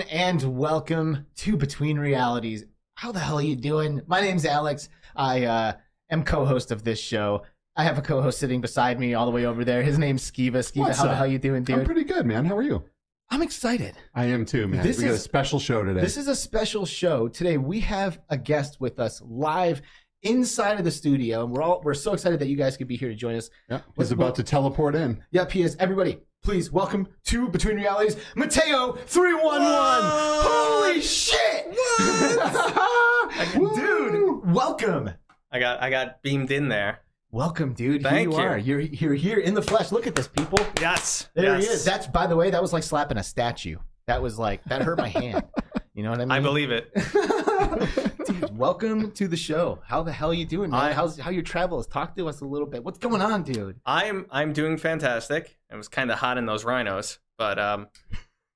Everyone, and welcome to Between Realities. How the hell are you doing? My name's Alex. I uh, am co-host of this show. I have a co-host sitting beside me all the way over there. His name's Skeeva. Skeeva, What's how the up? hell you doing, I'm pretty good, man. How are you? I'm excited. I am too, man. This we got a is- special show today. This is a special show. Today we have a guest with us live inside of the studio, and we're all we're so excited that you guys could be here to join us. yeah, he's about to teleport in. Yep, he is. Everybody, please welcome to Between Realities, Matteo three one one. Holy shit! dude, welcome, I got I got beamed in there. welcome, dude. Thank here you, you. are. You're you're here in the flesh. Look at this, people. Yes. There yes. he is. That's by the way, that was like slapping a statue. That was like that hurt my hand. You know what I mean? I believe it. dude, welcome to the show. How the hell are you doing, man? I- How's how your travels? Talk to us a little bit. What's going on, dude? I'm I'm doing fantastic. It was kind of hot in those rhinos, but um,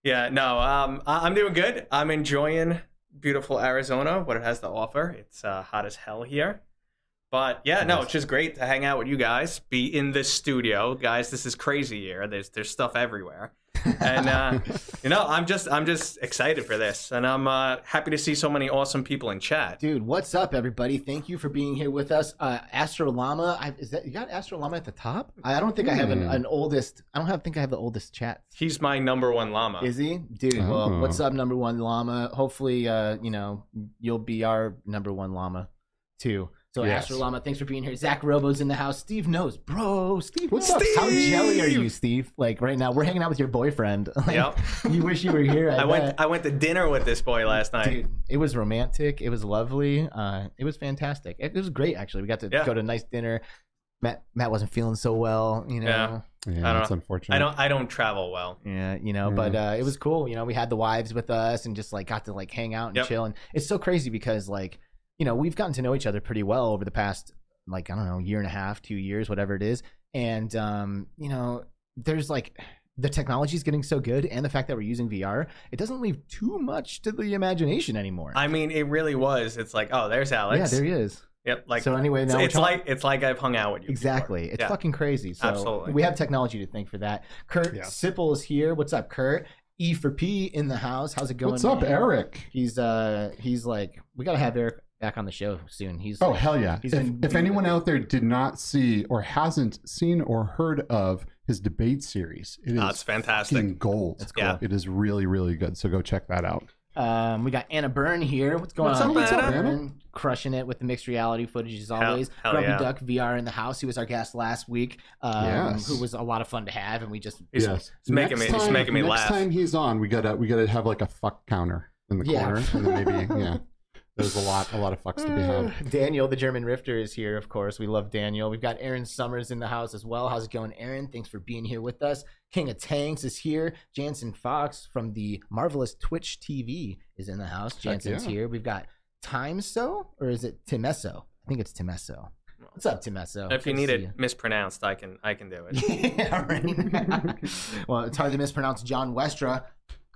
yeah, no, um, I- I'm doing good. I'm enjoying beautiful Arizona, what it has to offer. It's uh, hot as hell here, but yeah, no, it's just great to hang out with you guys, be in this studio, guys. This is crazy here. There's there's stuff everywhere. And uh, you know, I'm just I'm just excited for this, and I'm uh, happy to see so many awesome people in chat. Dude, what's up, everybody? Thank you for being here with us. Uh, Astro Llama, I, is that you got Astro Llama at the top? I, I don't think I have an, Hmm. an oldest. I don't have think I have the oldest chat. He's my number one llama. Is he, dude? Well, Oh. what's up, number one llama? Hopefully, uh, you know, you'll be our number one llama too. So Yes. Astro Llama, thanks for being here. Zach Robo's in the house. Steve knows, bro. Steve, What's up, How jelly are you, Steve? Like right now, we're hanging out with your boyfriend. Like, Yep. You wish you were here. I, I went. I went to dinner with this boy last night. Dude, it was romantic. It was lovely. Uh, it was fantastic. It, it was great, actually. We got to Yeah. go to a nice dinner. Matt Matt wasn't feeling so well, you know. Yeah. Yeah, I don't that's unfortunate. I don't I don't travel well. Yeah, you know, Yeah. but uh, it was cool. You know, we had the wives with us and just like got to like hang out and Yep. chill. And it's so crazy because like, you know, we've gotten to know each other pretty well over the past like I don't know, year and a half, two years, whatever it is. And um, you know, there's like the technology is getting so good, and the fact that we're using VR, it doesn't leave too much to the imagination anymore. I mean, it really was. It's like, oh, there's Alex. yeah, there he is. Yep. Like, so anyway, now it's, it's talking- like it's like I've hung out with you. before. Exactly. It's Yeah. fucking crazy. So Absolutely. we have technology to thank for that. Kurt Yeah. Sipple is here. What's up, Kurt? E for P in the house. How's it going? What's up, man? Eric? He's uh he's like we gotta have Eric back on the show soon. He's Oh like, hell yeah! He's If, if anyone out there did not see or hasn't seen or heard of his debate series, it is Oh, it's fantastic. gold. That's cool. Yeah. It is really really good. So go check that out. Um, we got Anna Byrne here. What's going What's on? up, What's up, Anna? Crushing it with the mixed reality footage as always. hell Grumpy yeah. Duck VR in the house. He was our guest last week. Um, Yes. who was a lot of fun to have, and we just He's- yes, it's making Next me- it's time- making me next laugh. time he's on, we gotta we gotta have like a fuck counter in the Yeah. corner, and then maybe yeah. There's a lot a lot of fucks to be had. Daniel, the German Rifter, is here, of course. We love Daniel. We've got Aaron Summers in the house as well. How's it going, Aaron? Thanks for being here with us. King of Tanks is here. Jansen Fox from the marvelous Twitch TV is in the house. Jansen's yeah. here. We've got Timeso, or is it Timeso? I think it's Timeso. What's up, Timeso? If you Good need to see it mispronounced, I can I can do it. yeah, right. well, it's hard to mispronounce John Westra,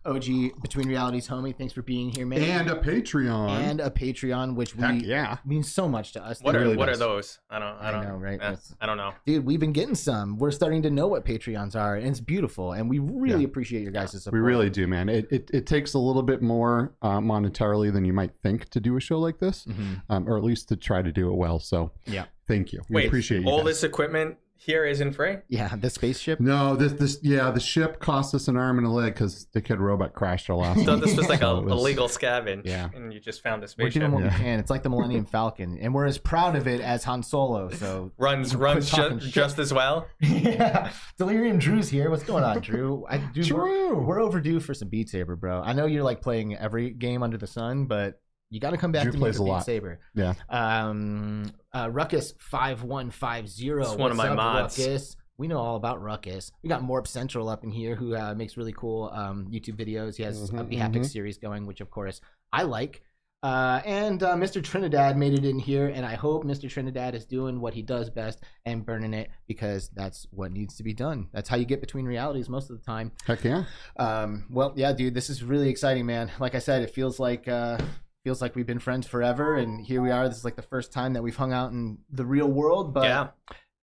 OG Between Realities homie. Thanks for being here, man. And a Patreon. And a Patreon, which we Heck yeah. means so much to us. What are really what are those? I don't I I don't know, right? eh, I don't know. Dude, we've been getting some. We're starting to know what Patreons are, and it's beautiful. And we really Yeah. appreciate your guys' support. We really do, man. It, it, it takes a little bit more uh, monetarily than you might think to do a show like this, Mhm. um, or at least to try to do it well. So, Yeah. thank you. We Wait, appreciate you. all guys. this equipment here isn't free. Yeah, the spaceship. No, this this yeah, the ship cost us an arm and a leg because the kid robot crashed our last. I thought this was like a So it was- illegal scavenge. Yeah. And you just found a We're spaceship. doing what Yeah. we can. It's like the Millennium Falcon, and we're as proud of it as Han Solo. So Runs runs talking ju- just as well. yeah, Delirium Drew's here. What's going on, Drew? I do. We're, Drew! we're overdue for some Beat Saber, bro. I know you're like playing every game under the sun, but you got to come back Drew to me plays for a lot. Saber. Yeah. Um, uh, Ruckus five one five zero. It's one of my mods. Ruckus? We know all about Ruckus. We got Morp Central up in here who uh, makes really cool um, YouTube videos. He has a Mhm, Behapic mhm. series going, which of course I like. Uh, and uh, Mr. Trinidad made it in here, and I hope Mr. Trinidad is doing what he does best and burning it because that's what needs to be done. That's how you get between realities most of the time. Heck yeah. Um, well, yeah, dude, this is really exciting, man. Like I said, it feels like uh, feels like we've been friends forever, and here we are. This is like the first time that we've hung out in the real world, but yeah.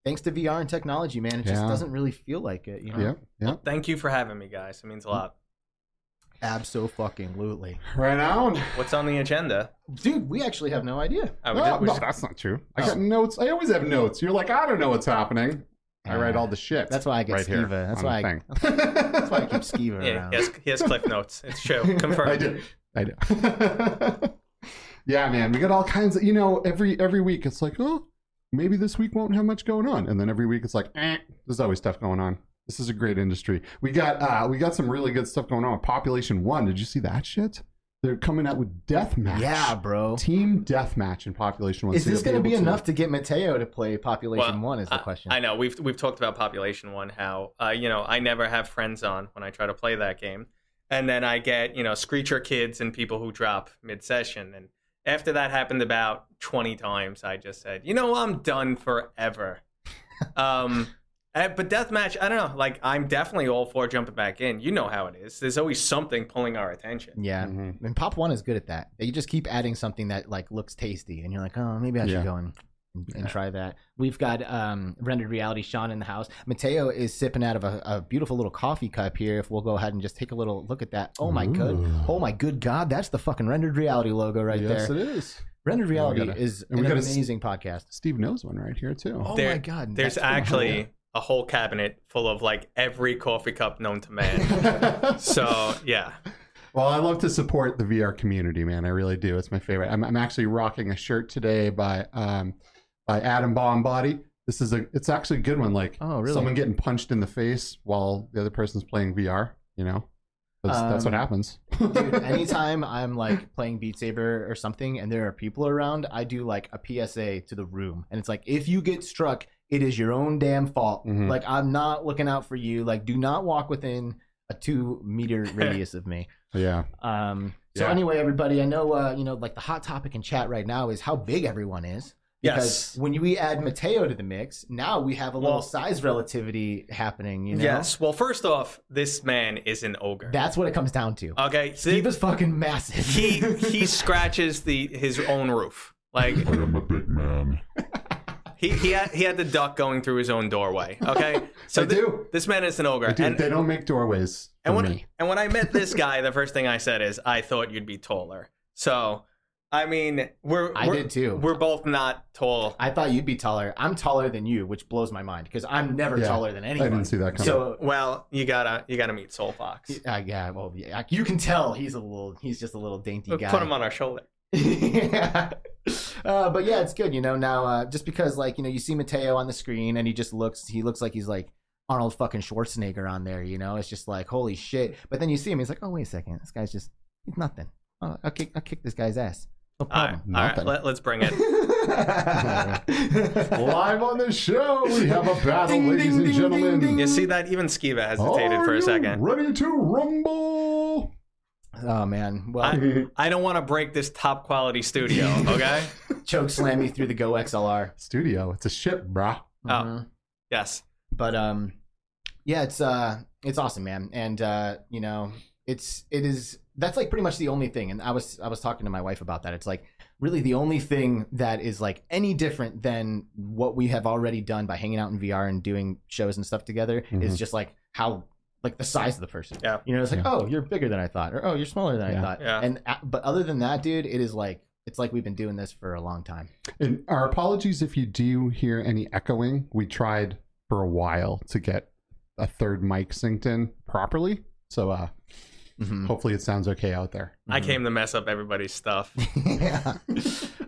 thanks to VR and technology, man, it just doesn't really feel like it. You know? Yep. Yep. Thank you for having me, guys. It means a mm-hmm. lot. Absolutely. Right on. What's on the agenda? Dude, we actually have no idea. Oh, No, did- we no, just- that's not true. I Oh. got notes. I always have notes. You're like, I don't know what's happening. I write all the shit. That's why I get right here Skeeva. That's why I, thing. that's why I keep Skeeva yeah, around. he has, he has cliff notes. It's true. Confirmed. I do. I do. yeah, man. We got all kinds of. You know, every every week it's like, oh, maybe this week won't have much going on, and then every week it's like, eh, there's always stuff going on. This is a great industry. We got uh we got some really good stuff going on. Population One. Did you see that shit? They're coming out with deathmatch. Yeah, bro. Team deathmatch in Population One. Is So this going to be able enough to get Matteo to play Population Well, One? Is the I- question. I know we've we've talked about Population One, how uh, you know I never have friends on when I try to play that game, and then I get you know screecher kids and people who drop mid session, and after that happened about twenty times, I just said, you know, I'm done forever. um, eh, but deathmatch, I don't know. Like I'm definitely all for jumping back in. You know how it is. There's always something pulling our attention. yeah, Mhm. and Pop One is good at that. You just keep adding something that like looks tasty, and you're like, oh, maybe I should Yeah. go and, and, and try that. We've got um, rendered reality Sean in the house. Matteo is sipping out of a, a beautiful little coffee cup here. If we'll go ahead and just take a little look at that. Oh my good, oh my good God, that's the fucking rendered reality logo right yes, there. Yes, it is. Rendered we reality gotta- is and an we gotta s- amazing podcast. Steve knows one right here too. Oh There- my God, There's actually a whole cabinet full of like every coffee cup known to man. so yeah. Well, I love to support the VR community, man. I really do. It's my favorite. I'm, I'm actually rocking a shirt today by um, by Atom Bomb Body. This is a. It's actually a good one. Like Oh, really? someone getting punched in the face while the other person's playing VR. You know, that's, that's what Um, happens. Dude, anytime I'm like playing Beat Saber or something and there are people around, I do like a PSA to the room. And it's like, if you get struck, it is your own damn fault. Mhm. Like, I'm not looking out for you. Like, do not walk within a two meter radius of me. yeah. Um, so, Yeah. anyway, everybody, I know, uh, you know, like the hot topic in chat right now is how big everyone is. Because Yes. when we add Mateo to the mix, now we have a little Well- size relativity happening, you know? Yes. Well, first off, this man is an ogre. That's what it comes down to. okay. Steve is fucking massive. he he scratches the his own roof. Like I am a big man. he he had, he had the duck going through his own doorway. Okay. So I thi- do. this man is an ogre. I do. And they don't make doorways for and when me. and when I met this guy, the first thing I said is, "I thought you'd be taller." So, I mean, we're I we're, did too. We're both not tall. I thought you'd be taller. I'm taller than you, which blows my mind because I'm never Yeah, taller than anyone. I didn't see that coming. So, Well, you gotta you gotta meet Soul Fox. uh, yeah, well, yeah, you can tell he's a little, he's just a little dainty We'll guy. put him on our shoulder. yeah. Uh, but yeah, it's good, you know. Now, uh, just because like you know, you see Matteo on the screen and he just looks, he looks like he's like Arnold fucking Schwarzenegger on there. You know, it's just like holy shit. But then you see him, he's like, oh wait a second, this guy's just he's nothing. Oh, I'll kick, I'll kick this guy's ass. No All right, problem. all right. Nothing. Let, let's bring it. Live on the show, we have a battle, Ding, ladies ding, and ding, gentlemen. ding, You see that? Even Skeeva hesitated Are for a you second. Ready to rumble? oh man, well, I- I don't want to break this top quality studio. Okay. choke slam me through the GoXLR. Studio, it's a ship, brah. Oh. Mhm. yes. but um yeah it's uh it's awesome man and uh you know it's it is that's like pretty much the only thing and i was i was talking to my wife about that it's like really the only thing that is like any different than what we have already done by hanging out in vr and doing shows and stuff together is Mhm. just like how like the size of the person Yeah. you know it's like Yeah. oh you're bigger than i thought or oh you're smaller than i thought Yeah. and uh, but other than that dude it is like it's like we've been doing this for a long time And our apologies if you do hear any echoing. We tried for a while to get a third mic synced in properly. So uh Mhm. hopefully it sounds okay out there. I Mhm. came to mess up everybody's stuff. yeah.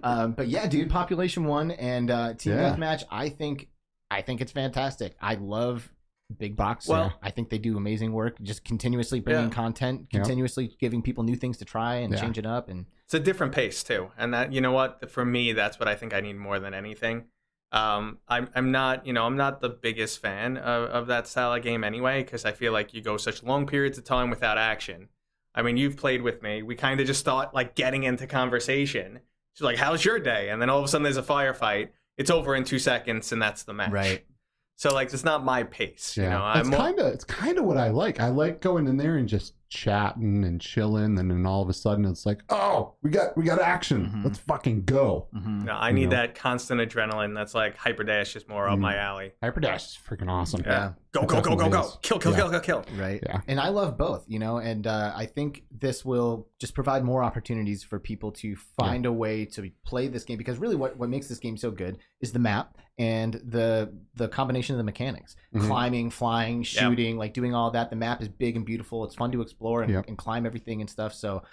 um, but yeah, dude, Population One and uh, Team Yeah. Deathmatch. I think, I think it's fantastic. I love BigBox. Well- I think they do amazing work, just continuously bringing Yeah. content, Yep. continuously giving people new things to try and Yeah. change it up. And It's a different pace too, and that you know what for me that's what I think I need more than anything. Um, I'm I'm not you know I'm not the biggest fan of, of that style of game anyway because I feel like you go such long periods of time without action. I mean, you've played with me. We kind of just start like getting into conversation. She's like, "How's your day?" And then all of a sudden there's a firefight. It's over in two seconds, and that's the match. right, So like, it's not my pace. Yeah. You know, it's I'm kinda it's kinda what I like. I like going in there and just chatting and chilling, and then all of a sudden it's like, oh, we got we got action. Mhm. Let's fucking go. Mhm. No, I You need know. that constant adrenaline. That's like Hyperdash is more up Mm. my alley. Hyperdash is freaking awesome. Yeah. Go, go, go, go, go. is. Kill, kill, Yeah. kill, kill, kill. Right. Yeah. And I love both, you know, and uh, I think this will just provide more opportunities for people to find a way to play this game because really what, what makes this game so good is the map and the the combination of the mechanics. Mhm. Climbing, flying, shooting, like doing all that. The map is big and beautiful. It's fun to explore and, Yep. and climb everything and stuff. So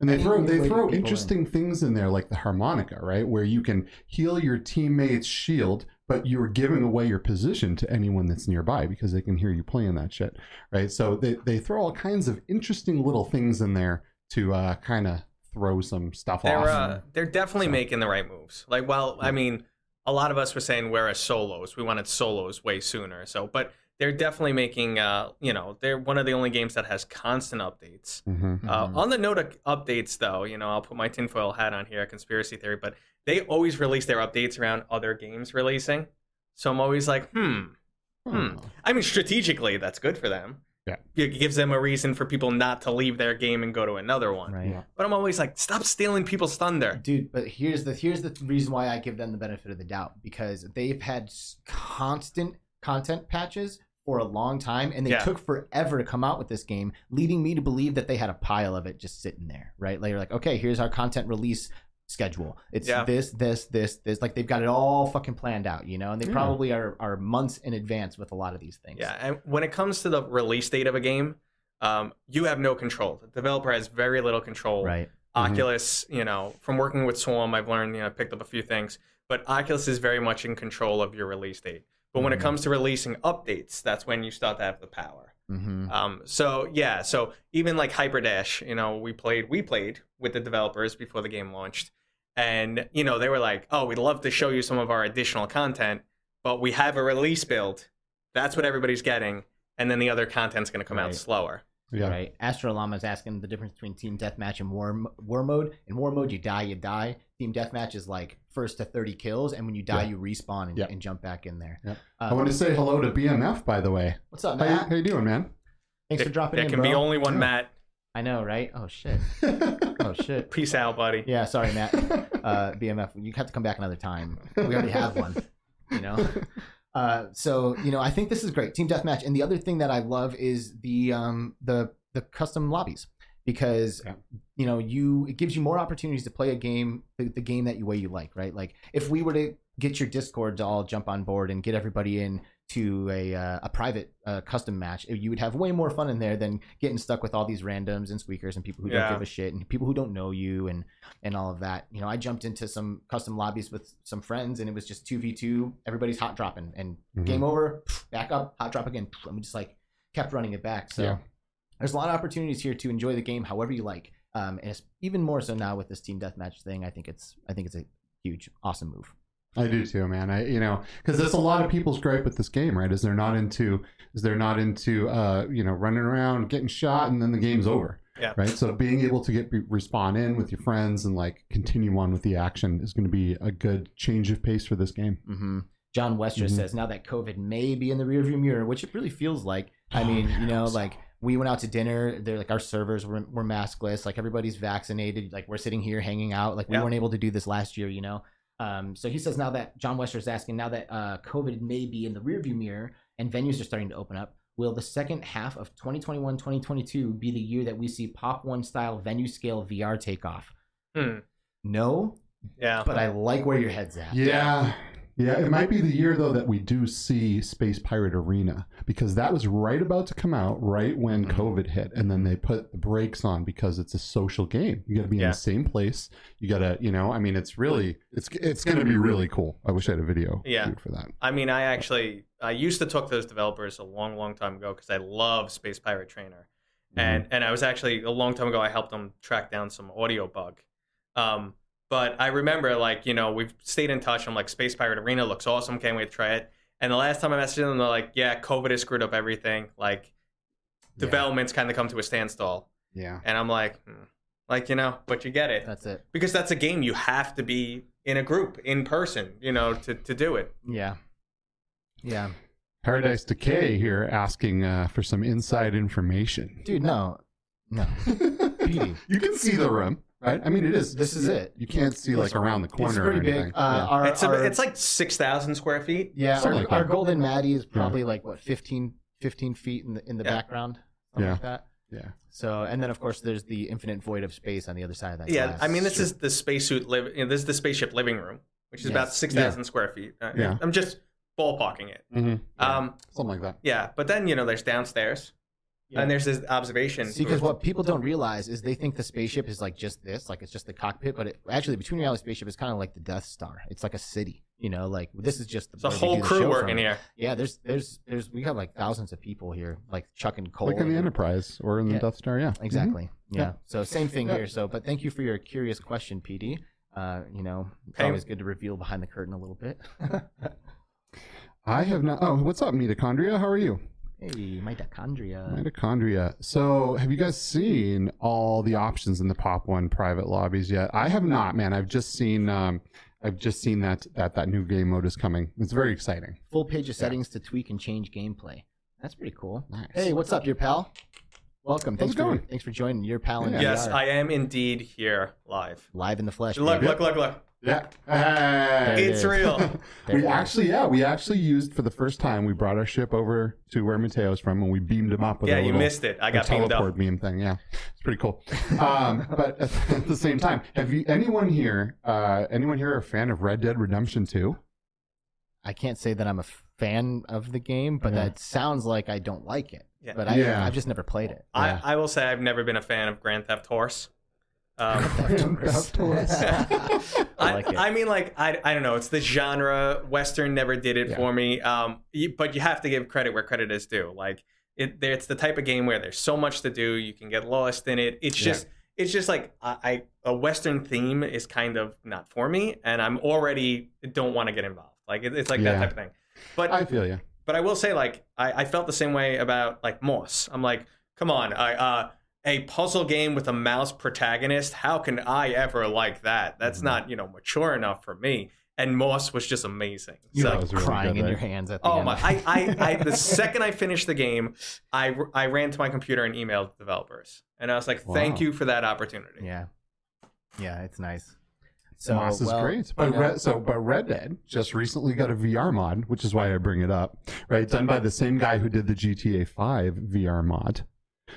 And they throw they throw get people interesting things in there like the harmonica, right? Where you can heal your teammate's shield, but you're giving away your position to anyone that's nearby because they can hear you playing that shit, right? So they, they throw all kinds of interesting little things in there to uh, kind of throw some stuff They're off. uh, they're definitely So- making the right moves. Like, well, I mean, a lot of us were saying whereas solos, we wanted solos way sooner. So, but they're definitely making. Uh, you know, they're one of the only games that has constant updates. Mhm. Uh, Mhm. on the note of updates, though, you know, I'll put my tinfoil hat on here, conspiracy theory, but they always release their updates around other games releasing. So I'm always like, hmm. Hmm. I mean, strategically, that's good for them. Yeah. It gives them a reason for people not to leave their game and go to another one. right. Yeah. But I'm always like, stop stealing people's thunder. dude but here's the here's the reason why i give them the benefit of the doubt because they've had constant content patches for a long time and they Yeah. took forever to come out with this game leading me to believe that they had a pile of it just sitting there right like, you're like okay here's our content release schedule it's Yeah. this this this this like they've got it all fucking planned out you know and they Yeah. probably are, are months in advance with a lot of these things Yeah, and when it comes to the release date of a game, um, you have no control. The developer has very little control. right Mhm. Oculus, you know, from working with Swarm, I've learned, you know, I picked up a few things, but Oculus is very much in control of your release date. But when it Mhm. comes to releasing updates, that's when you start to have the power. mm-hmm. Um, so yeah, so even like Hyperdash, you know, we played we played with the developers before the game launched, and you know they were like, "Oh, we'd love to show you some of our additional content, but we have a release build. That's what everybody's getting, and then the other content's going to come out slower." Yeah. Right. Astro Llama is asking the difference between team deathmatch and war war mode. In war mode, you die, you die. Team deathmatch is like first to thirty kills, and when you die, Yeah. you respawn and, Yeah. and jump back in there. Yeah. Uh, I want to say hello to BMF, by the way. what's up, How you, Matt? how you doing, man? Thanks There- for dropping There in, There can bro. be only one Yeah. Matt. I know, right? Oh shit. Shit. Peace out, buddy. Yeah, sorry, Matt. Uh, BMF, you have to come back another time. We already have one. You know. Uh, so you know, I think this is great. Team deathmatch, and the other thing that I love is the um the the custom lobbies because Yeah. you know you it gives you more opportunities to play a game the, the game that you way you like right like if we were to get your discord to all jump on board and get everybody in to a uh, a private uh, custom match you would have way more fun in there than getting stuck with all these randoms and squeakers and people who Yeah. don't give a shit and people who don't know you and and all of that you know i jumped into some custom lobbies with some friends and it was just 2v2 everybody's hot dropping and Mhm. game over back up hot drop again and we just like kept running it back so Yeah. there's a lot of opportunities here to enjoy the game however you like um, and it's even more so now with this team deathmatch thing i think it's i think it's a huge awesome move I do too, man. I you know because that's a lot of people's gripe with this game, right? Is they're not into is they're not into uh you know running around getting shot and then the game's over. Yeah. Right. So being able to get respawn in with your friends and like continue on with the action is going to be a good change of pace for this game. hmm john westra Mhm. says now that covid may be in the rearview mirror which it really feels like i Oh, mean man, you know so. like we went out to dinner they're like our servers were, were maskless like everybody's vaccinated like we're sitting here hanging out like we Yeah. weren't able to do this last year you know um, so he says now that john Westra is asking now that uh, covid may be in the rearview mirror and venues are starting to open up will the second half of 2021-2022 be the year that we see pop one style venue scale vr take off Hmm. no Yeah. but i like where your head's at Yeah. Yeah, it might be the year though that we do see Space Pirate Arena because that was right about to come out right when Mhm. COVID hit, and then they put the brakes on because it's a social game. You got to be in the same place. You got to, you know, I mean, it's really, it's it's going to be really cool. I wish I had a video Yeah. for that. I mean, I actually I used to talk to those developers a long, long time ago because I love Space Pirate Trainer, Mm-hmm. and and I was actually a long time ago I helped them track down some audio bug. Um, but I remember like you know we've stayed in touch. I'm like Space Pirate Arena looks awesome. Can't wait to try it. And the last time I messaged them, they're like, yeah, COVID has screwed up everything. Like Yeah. development's kind of come to a standstill. yeah, And I'm like, hmm. like you know, but you get it that's it because that's a game you have to be in a group in person, you know, to to do it. yeah yeah Paradise Decay here asking uh, for some inside information. dude no No. PD. you can see the room, right? I mean, it is. This is it. You can't see like around the corner. It's pretty or big. anything. Uh, our, It's a, our- it's like six thousand square feet. yeah, our, like our golden Maddie is probably like what 15, 15 feet in the in the Yeah. background, something Yeah. like that. yeah. yeah. So, and then of course there's the infinite void of space on the other side of that. Yeah, glass. I mean this is the spacesuit live. You know, this is the spaceship living room, which is Yes. about six thousand square feet. Uh, Yeah. I'm just ballparking it. hmm Um, Something like that. yeah, but then you know there's downstairs, Yeah. and there's this observation. See, because what people don't realize is they think the spaceship is like just this, like it's just the cockpit, but it, actually, between reality spaceship is kind of like the Death Star. It's like a city, you know. Like this is just the It's a whole do the crew working from. here. Yeah, there's there's there's we have like thousands of people here, like Chuck and Cole. Like in the Enterprise or in the Yeah. Death Star, yeah. Exactly. Yeah. Yeah. So same thing Yeah. here. So, but thank you for your curious question, PD. Uh, you know, it's Hey. always good to reveal behind the curtain a little bit. I have not. Oh, what's up, mitochondria? How are you? Hey, mitochondria. Mitochondria. So, have you guys seen all the options in the Pop One private lobbies yet? I have not, man. I've just seen. Um, I've just seen that that that new game mode is coming. It's very exciting. Full page of settings to tweak and change gameplay. That's pretty cool. Nice. Hey, what's up, your pal? Welcome. Thanks it for going? thanks for joining your pal in Yeah. Yes, VR. I am indeed here live. live in the flesh. Look, baby. look, look, look. Yeah. There it It's is. real. We it is. actually, yeah, we actually used for the first time. We brought our ship over to where Matteo's from, and we beamed him up with Yeah, a you little, missed it. I a got beamed teleport up. beam thing. Yeah, it's pretty cool. Um, but at, at the same time, have you anyone here? Uh, anyone here a fan of Red Dead Redemption Two? I can't say that I'm a fan of the game, but Yeah. that sounds like I don't like it. Yeah. But I, Yeah. I've just never played it. Yeah. I, I will say I've never been a fan of Grand Theft Horse. Um, I I, like. I mean, like I, I don't know. It's the genre. Western never did it Yeah. for me. Um, you- but you have to give credit where credit is due. Like it, it's the type of game where there's so much to do. You can get lost in it. It's Yeah. just, it's just like I, I a Western theme is kind of not for me, and I'm already don't want to get involved. Like it, it's like Yeah. that type of thing. But I feel you. but I will say, like, I, I felt the same way about like Moss. I'm like, come on, I uh, a puzzle game with a mouse protagonist. How can I ever like that? That's Mhm. not you know mature enough for me. And Moss was just amazing. You're So, That like was really crying in your hands at the oh end. my! I, I, I the second I finished the game, I I ran to my computer and emailed developers, and I was like, thank Wow. you for that opportunity. yeah, yeah, it's nice. So Moss is well, great. But Red, so, but Red Dead just recently got a VR mod, which is why I bring it up. Right, done by the same guy who did the GTA 5 VR mod.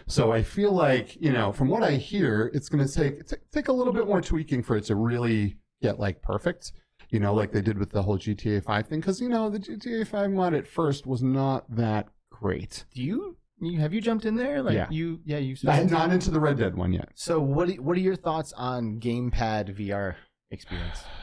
So I feel like you know, from what I hear, it's going to take t- take a little bit more tweaking for it to really get like perfect. You know, like they did with the whole GTA 5 thing, because you know the GTA 5 mod at first was not that great. do you, you have you jumped in there? Like Yeah. you, yeah, you. I'm not into the Red Dead one yet. So what? What are your thoughts on gamepad VR experience?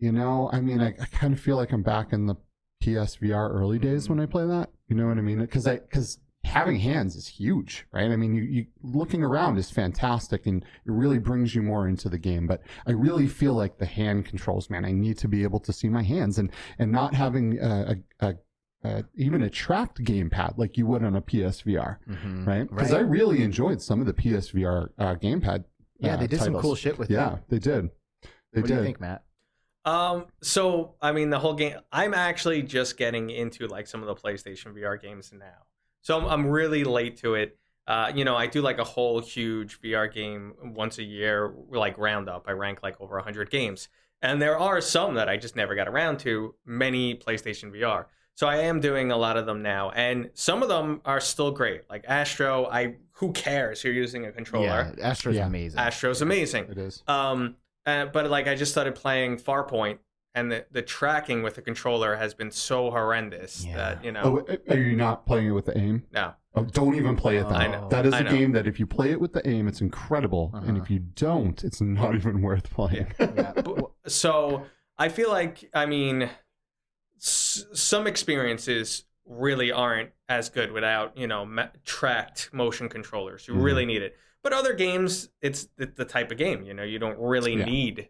You know, I mean, I, I kind of feel like I'm back in the PSVR early days mm-hmm. when I play that. You know what I mean? Because I because having hands is huge, right? I mean, you, you looking around is fantastic, and it really brings you more into the game. But I really feel like the hand controls, man. I need to be able to see my hands, and and not having a, a, a, a even a tracked gamepad like you would on a PSVR, Mhm. right? Because Right. I really enjoyed some of the PSVR uh, gamepad. Yeah, uh, they did some cool shit with Yeah, it. they did. They what did. do you think, Matt? Um, so I mean, the whole game. I'm actually just getting into like some of the PlayStation VR games now. So I'm, I'm really late to it. Uh, you know, I do like a whole huge VR game once a year, like roundup. I rank like over 100 games, and there are some that I just never got around to. Many PlayStation VR. So I am doing a lot of them now, and some of them are still great. Like Astro, I who cares? You're using a controller. Yeah, Astro's Yeah. amazing. Astro's amazing. It is. Um, uh, but like I just started playing Farpoint, and the, the tracking with the controller has been so horrendous Yeah. that you know, Oh, are you not playing it with the aim? no, Oh, don't even play it that. I. That is I a know. game that if you play it with the aim, it's incredible, and Uh-huh. if you don't, it's not even worth playing. yeah, But- so I feel like I mean, s- some experiences really aren't as good without you know ma- tracked motion controllers. You Mhm. really need it. But other games, it's the, the type of game you know you don't really Yeah. need.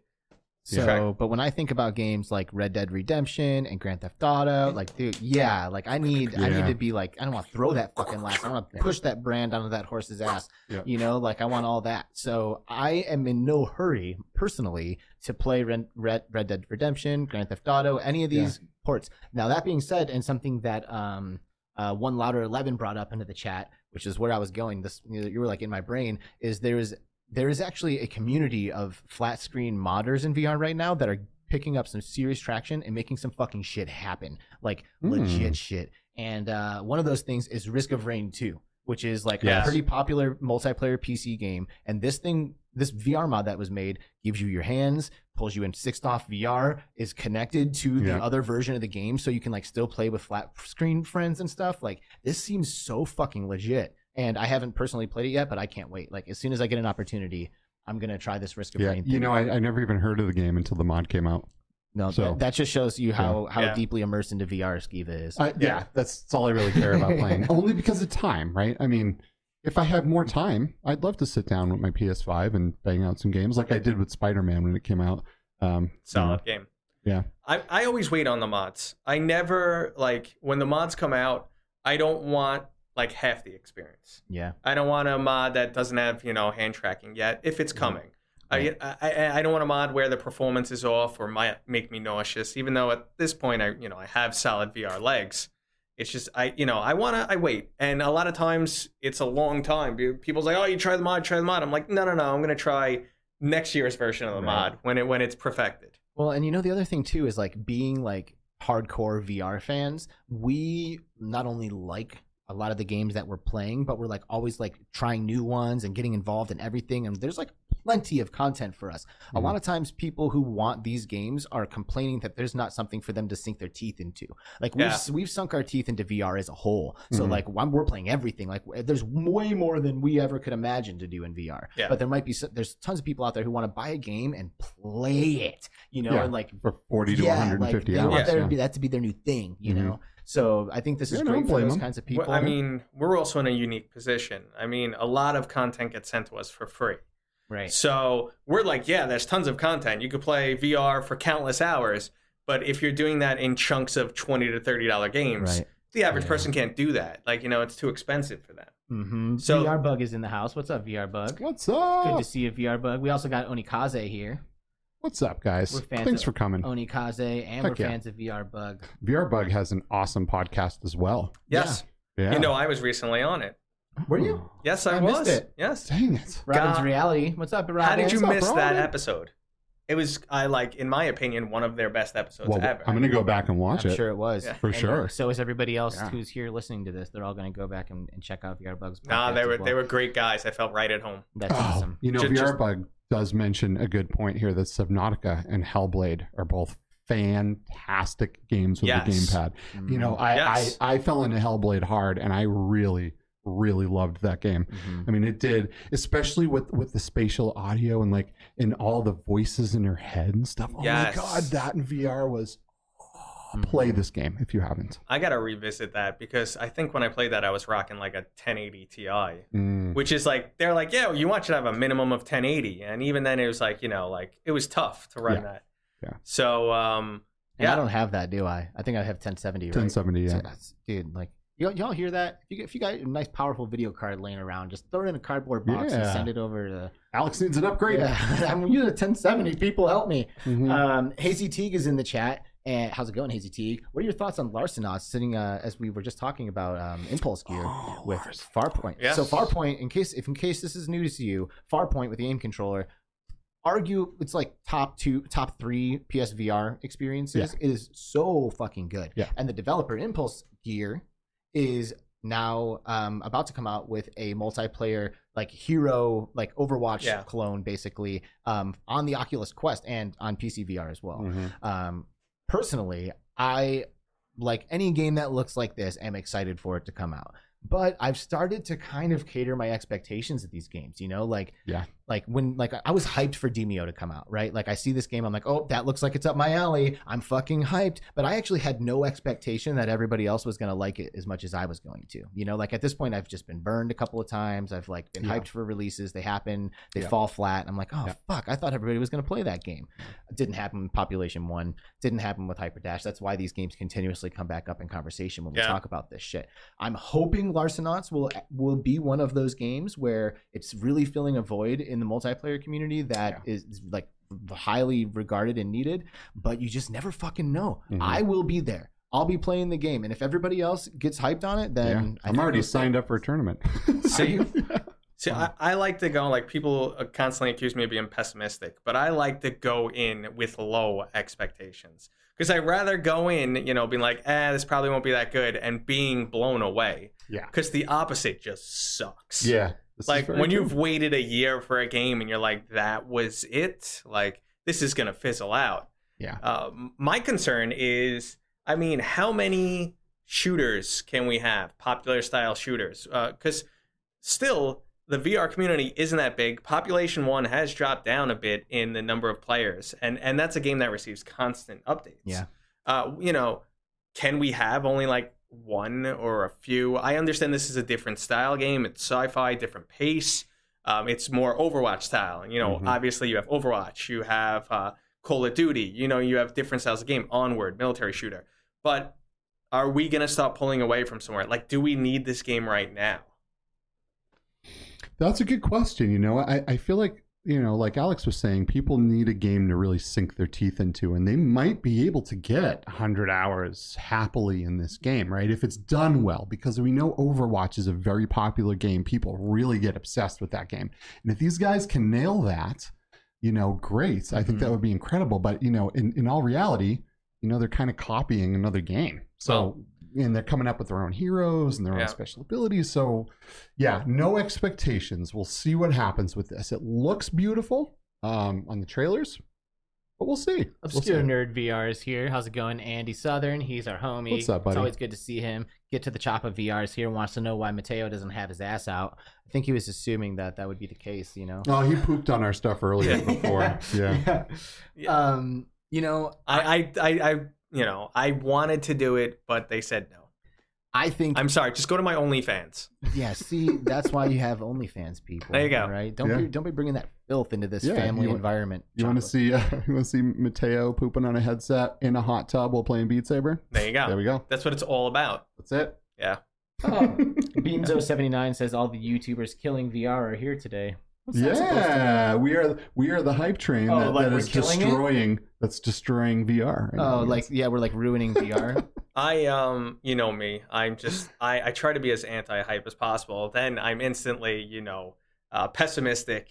So, Yeah. but when I think about games like Red Dead Redemption and Grand Theft Auto, like, dude, yeah, like I need, I need to be like, I don't want to throw that fucking last. I want to push that brand onto that horse's ass. Yeah. You know, like I want all that. So I am in no hurry, personally, to play Red, Red, Red Dead Redemption, Grand Theft Auto, any of these ports. Now that being said, and something that um uh, one louder 11 brought up into the chat which is where i was going this you were like in my brain is there is there is actually a community of flat screen modders in vr right now that are picking up some serious traction and making some fucking shit happen like Hmm. legit shit and uh, one of those things is risk of rain 2 which is like Yes. a pretty popular multiplayer pc game and this thing this vr mod that was made gives you your hands pulls you in six DoF vr is connected to the Yeah. other version of the game so you can like still play with flat screen friends and stuff like this seems so fucking legit and i haven't personally played it yet but i can't wait like as soon as i get an opportunity i'm gonna try this risk of Yeah, rain you know, I, I never even heard of the game until the mod came out. no so- that, that just shows you how how Yeah. deeply immersed into vr skeeva is I, yeah, that's, that's all I really care about playing. Only because of time, right? I mean, if I had more time, I'd love to sit down with my PS5 and bang out some games like I did with Spider Man when it came out. Um, Solid game. Yeah. I, I always wait on the mods. I never like when the mods come out, I don't want like half the experience. yeah I don't want a mod that doesn't have, you know, hand tracking yet if it's mm-hmm. coming. Right. I, I I don't want a mod where the performance is off or might make me nauseous, even though at this point I you know I have solid VR legs. It's just I you know I wanna I wait, and a lot of times it's a long time. People's like, oh, you try the mod, try the mod. I'm like, no, no, no, I'm gonna try next year's version of the Right. mod when it when it's perfected. Well, and you know the other thing too is like being like hardcore VR fans, we not only like a lot of the games that we're playing, but we're like always like trying new ones and getting involved in everything. And there's like plenty of content for us. A Mhm. lot of times people who want these games are complaining that there's not something for them to sink their teeth into. Like we've Yeah. we've sunk our teeth into VR as a whole. So Mhm. like we're playing everything, like there's way more than we ever could imagine to do in VR. Yeah. But there might be s- there's tons of people out there who want to buy a game and play it, you know, Yeah. and like for 40 to yeah, 150 like, they hours. want yeah. to be, that to be their new thing, you Mhm. know. So I think this is Yeah, great for those them. kinds of Well, people. I mean, we're also in a unique position. I mean, a lot of content gets sent to us for free. right? So we're like, yeah, there's tons of content. You could play VR for countless hours, but if you're doing that in chunks of twenty to thirty dollar games, Right. the average Yeah. person can't do that. Like, you know, it's too expensive for them. Mm-hmm. So- VR Bug is in the house. What's up, VR Bug? What's up? Good to see you, VR Bug. We also got Onikaze here. What's up, guys? We're fans Thanks of- for coming. Onikaze, and Heck we're yeah. fans of VR Bug. VR Bug has an awesome podcast as well. Yes. Yeah. You know, I was recently on it. Oh. Were you? Yes, I, I missed was. it. Yes. Dang it. Robin's God. Reality. What's up, Robin? How did you What's up, miss that Robin? episode? It was, I like, in my opinion, one of their best episodes Well, ever. I'm going to go back and watch I'm it. sure it was. Yeah. For And sure. So is everybody else Yeah. who's here listening to this. They're all going to go back and, and check out VR Bug's podcast. Nah, they were well. they were great guys. I felt right at home. That's Oh, awesome. you know, Ju- VR just- Bug does mention a good point here that Subnautica and Hellblade are both fantastic games with the Yes. gamepad. You know, Mhm. I, Yes. I I fell into Hellblade hard, and I really really loved that game. Mhm. I mean, it did, especially with with the spatial audio and like and all the voices in your head and stuff. Oh Yes. my god, that in VR was. Mhm. Play this game if you haven't. I got to revisit that because I think when I played that, I was rocking like a 1080 Ti. Mm. which is like they're like, yeah, you want you to have a minimum of 1080, and even then it was like, you know, like it was tough to run Yeah. that. Yeah. So, um, And I don't have that, do I? I think I have 1070. Right? 1070, yeah. So that's- dude, like y'all, y'all hear that? If you, if you got a nice, powerful video card laying around, just throw it in a cardboard box and send it over to. Alex needs an upgrade. Yeah, I'm using a 1070. People help me. Mhm. Um, Hazy Teague is in the chat. And how's it going, Hazy Teague? What are your thoughts on Larcenauts sitting uh, as we were just talking about um, Impulse Gear Oh, with Lars. Farpoint? Yeah. So Farpoint, in case if in case this is new to you, Farpoint with the aim controller, argue it's like top two, top three PSVR experiences. It is so fucking good. Yeah. And the developer Impulse Gear is now um, about to come out with a multiplayer like hero like Overwatch Yeah. clone basically um, on the Oculus Quest and on PC VR as well. Mhm. Um, personally, I like any game that looks like this. Am excited for it to come out. But I've started to kind of cater my expectations of these games. You know, like Yeah. Like when like I was hyped for Demeo to come out, right? Like I see this game, I'm like, oh, that looks like it's up my alley. I'm fucking hyped. But I actually had no expectation that everybody else was gonna like it as much as I was going to. You know, like at this point, I've just been burned a couple of times. I've like been Yeah. hyped for releases. They happen, they Yeah. fall flat. I'm like, oh Yeah. fuck, I thought everybody was gonna play that game. It didn't happen with Population One. Didn't happen with Hyperdash. That's why these games continuously come back up in conversation when we talk about this shit. I'm hoping Larcenauts will will be one of those games where it's really filling a void in the multiplayer community that is like highly regarded and needed, but you just never fucking know. Mhm. I will be there. I'll be playing the game, and if everybody else gets hyped on it, then I I'm already signed up for a tournament. See, see, I, I like to go like people uh, constantly accuse me of being pessimistic, but I like to go in with low expectations because I'd rather go in, you know, being like, "eh, this probably won't be that good," and being blown away. Yeah. Because the opposite just sucks. yeah. This Like when true. you've waited a year for a game and you're like, "That was it." Like this is gonna fizzle out. Yeah. Uh, my concern is, I mean, how many shooters can we have? Popular style shooters? Because still, the VR community isn't that big. Population One has dropped down a bit in the number of players, and and that's a game that receives constant updates. Yeah. Uh, you know, can we have only like one or a few? I understand this is a different style game. It's sci-fi, different pace. Um, it's more Overwatch style. You know, Mhm. obviously you have Overwatch, you have uh, Call of Duty. You know, you have different styles of game. Onward, military shooter. But are we gonna stop pulling away from somewhere? Like, do we need this game right now? That's a good question. You know, I, I feel like, you know, like Alex was saying, people need a game to really sink their teeth into, and they might be able to get 100 hours happily in this game, right? If it's done well, because we know Overwatch is a very popular game. People really get obsessed with that game. And if these guys can nail that, you know, great. I think that Mhm. would be incredible. But, you know, in, in all reality, you know, they're kind of copying another game. So, and they're coming up with their own heroes and their Yeah. own special abilities. So, yeah, no expectations. We'll see what happens with this. It looks beautiful um, on the trailers, but we'll see. We'll Obscure see. Nerd VR is here. How's it going? Andy Southern, he's our homie. What's up, buddy? It's always good to see him. Get to the chop of VR is here. Wants to know why Matteo doesn't have his ass out. I think he was assuming that that would be the case. You know. Oh, he pooped on our stuff earlier Yeah. before. Yeah. Yeah. Um. You know, I, I, I, I, you know, I wanted to do it, but they said no. I think. I'm sorry. Just go to my OnlyFans. yeah. See, that's why you have OnlyFans people. There you go. Right. Don't Yeah. be don't be bringing that filth into this Yeah, family you environment. You want to see? Uh, you want to see Matteo pooping on a headset in a hot tub while playing Beat Saber? There you go. There we go. That's what it's all about. That's it. Yeah. Oh, Beamzo79 says all the YouTubers killing VR are here today. What's that to Yeah, we are we are the hype train Oh, that, like that we're is killing it? destroying that's destroying VR. right Oh, now, like yeah, we're like ruining VR. I um, you know me. I'm just I I try to be as anti-hype as possible. Then I'm instantly, you know, uh, pessimistic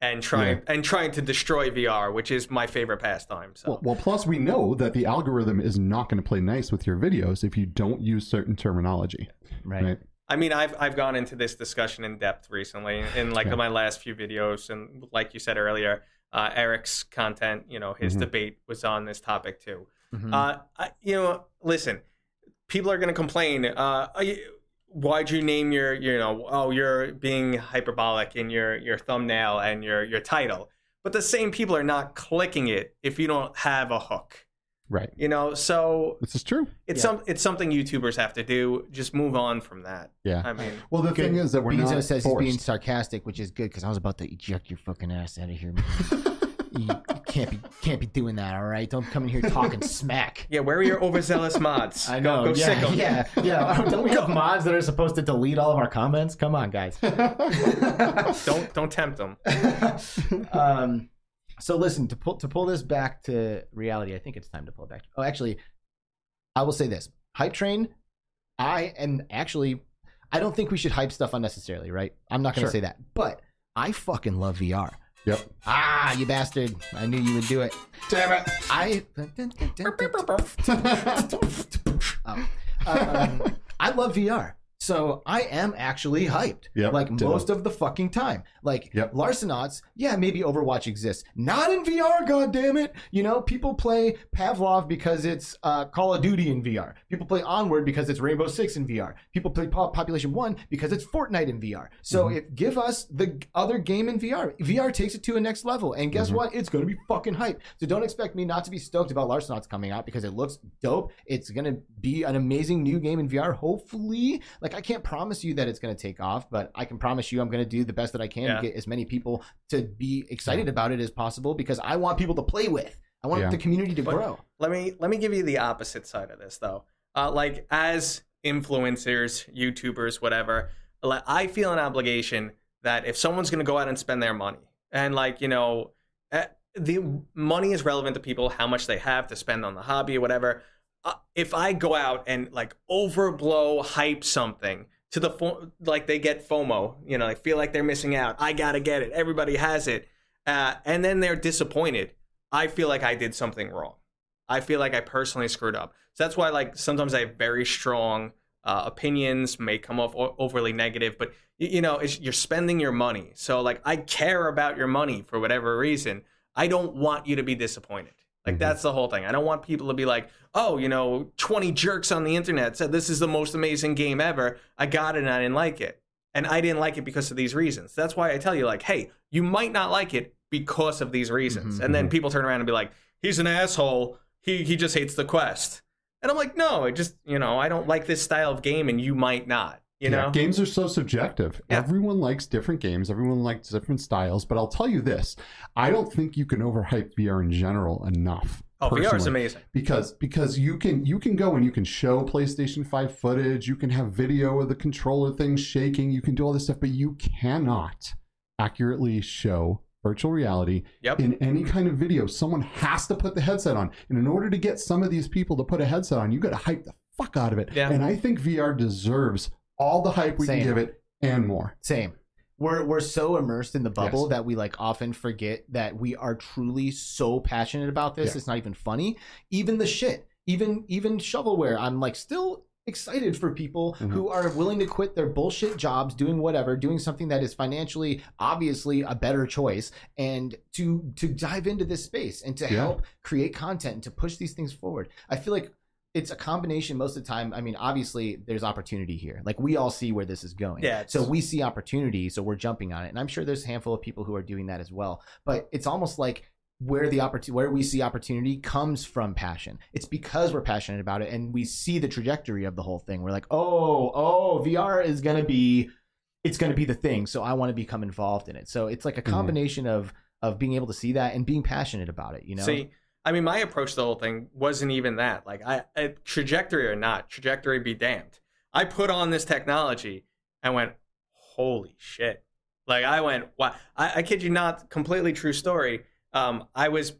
and trying and trying to destroy VR, which is my favorite pastime. So Well, well, plus we know that the algorithm is not going to play nice with your videos if you don't use certain terminology. Right. Right. I mean, I've I've gone into this discussion in depth recently in like Yeah. my last few videos, and like you said earlier, uh, Eric's content, you know, his Mhm. debate was on this topic too. Mhm. Uh, I, you know, listen, people are going to complain. Uh, why'd you name your, you know, oh, you're being hyperbolic in your your thumbnail and your your title. But the same people are not clicking it if you don't have a hook. Right. You know, so This is true. it's Yeah. some it's something YouTubers have to do. Just move on from that. Yeah. I mean, Well, the Good. thing is that we're Bezo not says forced. he's being sarcastic, which is good because I was about to eject your fucking ass out of here. Man. you, you can't be can't be doing that. All right, don't come in here talking smack. yeah, where are your overzealous mods? I Go- know. Go, sick yeah, 'em. yeah, yeah. Don't we have mods that are supposed to delete all of our comments? Come on, guys. Don't don't tempt them. um, so listen to pull to pull this back to reality. I think it's time to pull it back. Oh, actually, I will say this: hype train. I and actually, I don't think we should hype stuff unnecessarily. Right? I'm not going to Sure. say that, but I fucking love VR. Yep. Ah, you bastard! I knew you would do it. Damn it. I. Oh. Um, I love VR. So I am actually hyped. Yep, Like ditto. most of the fucking time. Like Yep. Larcenauts, yeah, maybe Overwatch exists. Not in VR, God damn it! You know, people play Pavlov because it's uh, Call of Duty in VR. People play Onward because it's Rainbow Six in VR. People play Po- Population One because it's Fortnite in VR. So Mm-hmm. if give us the other game in VR, VR takes it to a next level. And guess Mhm. what? It's going to be fucking hype. So don't expect me not to be stoked about Larcenauts coming out because it looks dope. It's going to be an amazing new game in VR. Hopefully, like I can't promise you that it's going to take off, but I can promise you I'm going to do the best that I can Yeah. to get as many people to be excited about it as possible because I want people to play with. I want Yeah. the community to But- grow. let me let me give you the opposite side of this though uh, like as influencers youtubers whatever like, i feel an obligation that if someone's going to go out and spend their money and like you know eh, the money is relevant to people how much they have to spend on the hobby or whatever if I go out and like overblow hype something to the fo- like they get FOMO, you know, like feel like they're missing out. I gotta get it. Everybody has it, uh, and then they're disappointed. I feel like I did something wrong. I feel like I personally screwed up. So that's why like sometimes I have very strong uh, opinions, may come off o- overly negative, but you know, you're spending your money. So like I care about your money for whatever reason. I don't want you to be disappointed. Like Mhm. that's the whole thing. I don't want people to be like, "Oh, you know, 20 jerks on the internet said this is the most amazing game ever. I got it and I didn't like it." And I didn't like it because of these reasons. That's why I tell you like, "Hey, you might not like it because of these reasons." Mhm. And then people turn around and be like, "He's an asshole. He he just hates the quest." And I'm like, "No, I just, you know, I don't like this style of game and you might not." You Yeah, know? games are so subjective. Yeah. Everyone likes different games. Everyone likes different styles. But I'll tell you this: I don't think you can overhype VR in general enough. Oh, VR is amazing. because because you can you can go and you can show PlayStation 5 footage, you can have video of the controller thing shaking, you can do all this stuff, but you cannot accurately show virtual reality Yep. in any kind of video. Someone has to put the headset on. And in order to get some of these people to put a headset on, you got to hype the fuck out of it. Yeah. And I think VR deserves all the hype we Same. can give it and more. Same. We're we're so immersed in the bubble Yes. that we like often forget that we are truly so passionate about this. Yeah. It's not even funny. Even the shit, even even shovelware. I'm like still excited for people Mhm. who are willing to quit their bullshit jobs, doing whatever, doing something that is financially obviously a better choice, and to to dive into this space and to Yeah. help create content and to push these things forward. I feel like it's a combination most of the time. I mean, obviously, there's opportunity here. Like we all see where this is going. Yeah, So we see opportunity, so we're jumping on it, and I'm sure there's a handful of people who are doing that as well. But it's almost like where the opportunity, where we see opportunity, comes from passion. It's because we're passionate about it, and we see the trajectory of the whole thing. We're like, oh, oh, VR is gonna be, it's gonna be the thing. So I want to become involved in it. So it's like a Mhm. combination of of being able to see that and being passionate about it. You know. See, I mean, my approach to the whole thing wasn't even that. Like, I, I trajectory or not, trajectory be damned. I put on this technology and went, holy shit! Like, I went, wow. I, I kid you not, completely true story. Um, I was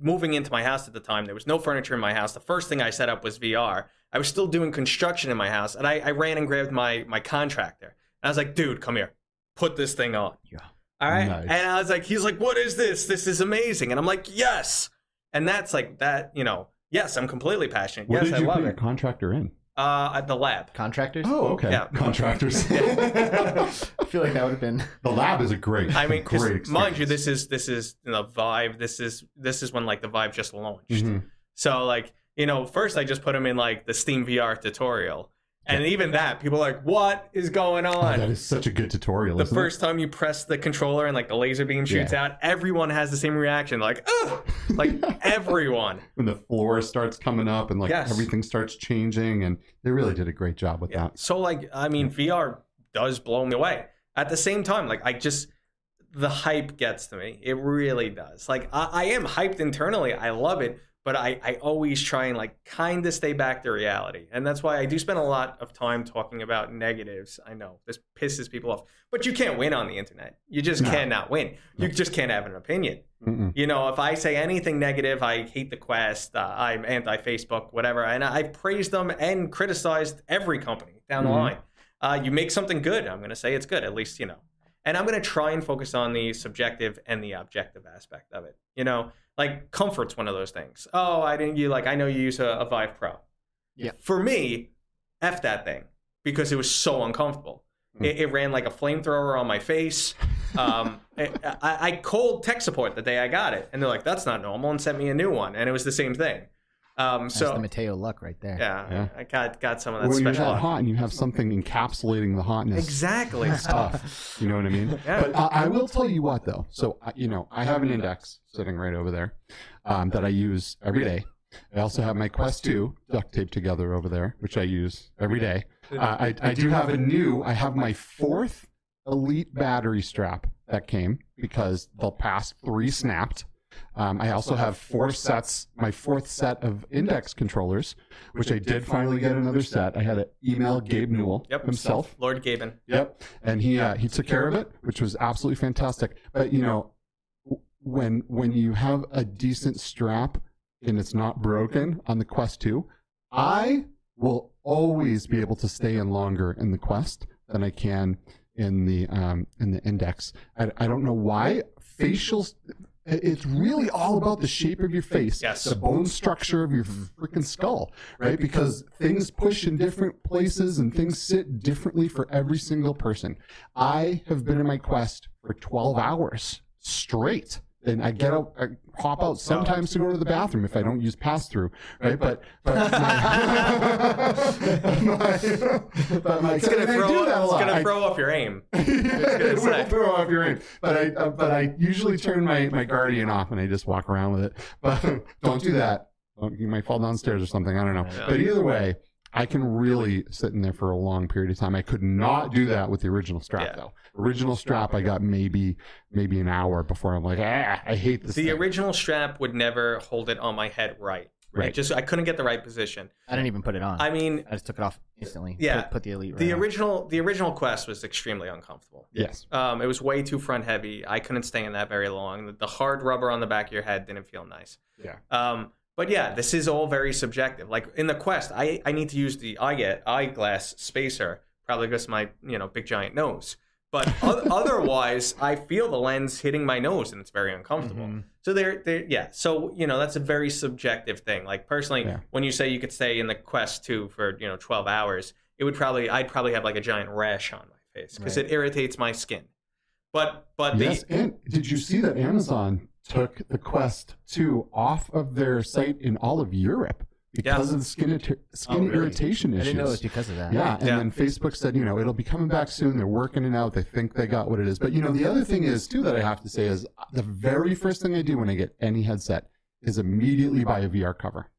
moving into my house at the time. There was no furniture in my house. The first thing I set up was VR. I was still doing construction in my house, and I, I ran and grabbed my my contractor. And I was like, dude, come here, put this thing on. Yeah. All right. Nice. And I was like, he's like, what is this? This is amazing. And I'm like, yes. And that's like that, you know, yes, I'm completely passionate. What yes, did I love put your it. contractor in? Uh, at the lab. Contractors. Oh, okay. Yeah. Contractors. I feel like that would have been. the lab is a great, I mean, great mind you, this is this is you know, Vive. This is this is when like the Vive just launched. Mhm. So like you know, first I just put him in like the Steam VR tutorial, and even that, people are like, what is going Oh, on? that is such a good tutorial. the first time you press the controller and like the laser beam shoots Yeah. out, everyone has the same reaction, like, ugh, like everyone. when the floor starts coming up and like Yes. everything starts changing, and they really did a great job with Yeah. that. So like I mean VR does blow me away. At the same time, like I just the hype gets to me. It really does. Like I, I am hyped internally. I love it, but I, I always try and like kind of stay back to reality. And that's why I do spend a lot of time talking about negatives. I know this pisses people off, but you can't win on the internet. You just No. cannot win. You just can't have an opinion. Mm-mm. You know, if I say anything negative, I hate the Quest, uh, I'm anti Facebook, whatever, and I've praised them and criticized every company down the Mhm. line. Uh, you make something good, I'm going to say it's good, at least, you know. And I'm going to try and focus on the subjective and the objective aspect of it. You know, like comfort's one of those things. Oh, I didn't, you like, I know you use a, a Vive Pro. Yeah. For me, F that thing because it was so uncomfortable. Mm. It, it ran like a flamethrower on my face. Um, I, I, I called tech support the day I got it, and they're like, "That's not normal," and sent me a new one, and it was the same thing. Um, That's the Matteo luck right there. yeah, Yeah. I got got some of that when you're special. that hot and you have something encapsulating the hotness, Exactly. it's tough. You know what I mean? Yeah. But I, I will tell you what, though. So I- you know, I have an index sitting right over there um, that I use every day. I also have my Quest 2 duct taped together over there, which I use every day. Uh, I, I do have a new. I have my fourth Elite battery strap that came because the past three snapped. Um, I also have four sets, my fourth set of index controllers, which I did finally get another set. I had to email Gabe Newell Yep. himself. Lord Gaben. Yep, and he uh, he took care of it, which was absolutely fantastic. But you know, when when you have a decent strap and it's not broken on the Quest Two, I will always be able to stay in longer in the Quest than I can in the um, in the Index. I, I don't know why. Facial. It's really all about the shape of your face, Yes. the bone structure of your freaking skull, right? Because things push in different places and things sit differently for every single person. I have been in my Quest for 12 hours straight. And I get out, I hop out sometimes to go to the bathroom if I don't use pass through, right? But but my, but my It's gonna and I throw. do that a It's gonna I- throw off your aim. it will throw off your aim. But I uh, but I usually turn my my guardian off and I just walk around with it. But don't do that. You might fall downstairs or something. I don't know. But either way, I can really sit in there for a long period of time. I could not do that with the original strap Yeah. though. Original strap, I got maybe maybe an hour before I'm like, ah, I hate this. The thing. original strap would never hold it on my head right. Right. Right. Just I couldn't get the right position. I didn't even put it on. I mean, I just took it off instantly. Yeah. Put, put the elite. Right the on. original the original Quest was extremely uncomfortable. yes. Um, it was way too front heavy. I couldn't stay in that very long. The- The hard rubber on the back of your head didn't feel nice. Yeah. Um, but yeah, this is all very subjective. Like in the Quest, I, I need to use the eye get eyeglass spacer probably because of my you know big giant nose. But otherwise, I feel the lens hitting my nose and it's very uncomfortable. Mhm. So there, there, yeah. So you know that's a very subjective thing. Like personally, Yeah. when you say you could stay in the Quest two for you know twelve hours, it would probably I'd probably have like a giant rash on my face because Right. it irritates my skin. But but Yes, the and did you see that Amazon took the Quest 2 off of their site in all of Europe because Yeah. of the skin, irri- oh, skin Oh, really? irritation I didn't know it was because of that. Yeah, and Yeah. then Facebook said, you know, it'll be coming back soon. They're working it out. They think they got what it is. But you know, the other thing is too that I have to say is the very first thing I do when I get any headset is immediately buy a VR cover,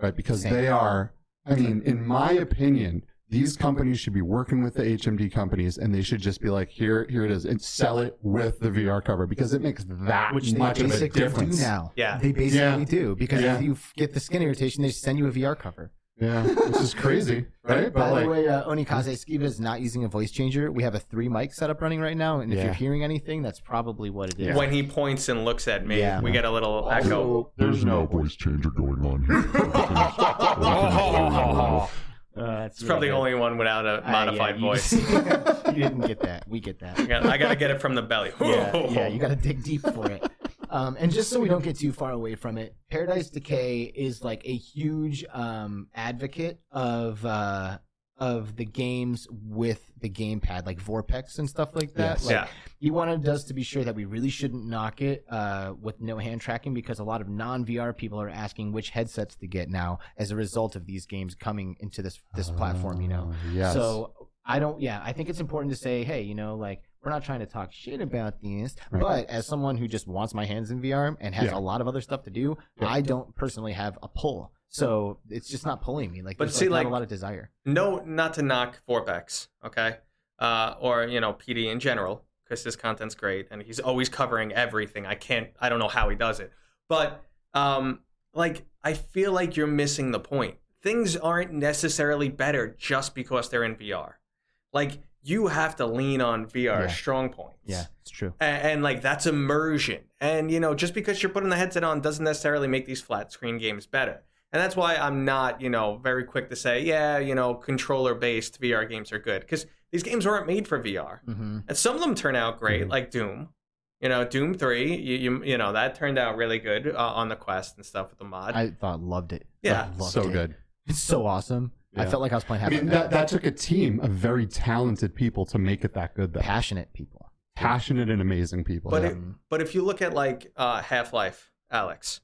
right? Because Same. they are. I mean, in my opinion, these companies should be working with the HMD companies, and they should just be like, here, here it is, and sell it with the VR cover because it makes that Which much of a basically do difference. now. Yeah. They basically Yeah. do because Yeah. if you f- get the skin irritation, they send you a VR cover. Yeah, which is crazy, right? By But the like, way, uh, Onikaze Skeeva is not using a voice changer. We have a three mic setup running right now, and if Yeah. you're hearing anything, that's probably what it is. when he points and looks at me, Yeah. we get a little echo. Also, There's no voice changer going on here. uh, It's probably the only one without a modified you- voice. you didn't get that. We get that. I got, I got to get it from the belly. yeah, yeah, you got to dig deep for it. Um, and just so we don't get too far away from it, Paradise Decay is like a huge um, advocate of uh, of the games with the gamepad, like Vorpx and stuff like that. Yes. Like, Yeah. He wanted us to be sure that we really shouldn't knock it uh, with no hand tracking because a lot of non VR people are asking which headsets to get now as a result of these games coming into this this platform. You know, Uh, yes. so I don't. Yeah, I think it's important to say, hey, you know, like we're not trying to talk shit about this, Right. but as someone who just wants my hands in VR and has Yeah. a lot of other stuff to do, Yeah. I don't personally have a pull. So it's just not pulling me. Like, But see, like, like- a lot of desire. no, not to knock Vorpx, okay, uh, or you know PD in general, because his content's great and he's always covering everything. I can't, I don't know how he does it, but um, like I feel like you're missing the point. Things aren't necessarily better just because they're in VR. Like you have to lean on VR Yeah. strong points. Yeah, it's true. and, and like that's immersion and you know just because you're putting the headset on doesn't necessarily make these flat screen games better and that's why i'm not you know very quick to say yeah you know controller based vr games are good because these games weren't made for vr hmm and some of them turn out great Mhm. like doom you know doom 3 you, you you know that turned out really good uh, on the quest and stuff with the mod I thought loved it. Yeah, loved so it. good. It's so awesome. I felt like I was playing I mean, that, that took a team of very talented people to make it that good, though. passionate people. Passionate and amazing people. But yeah. it- But if you look at like uh, Half Life, Alex,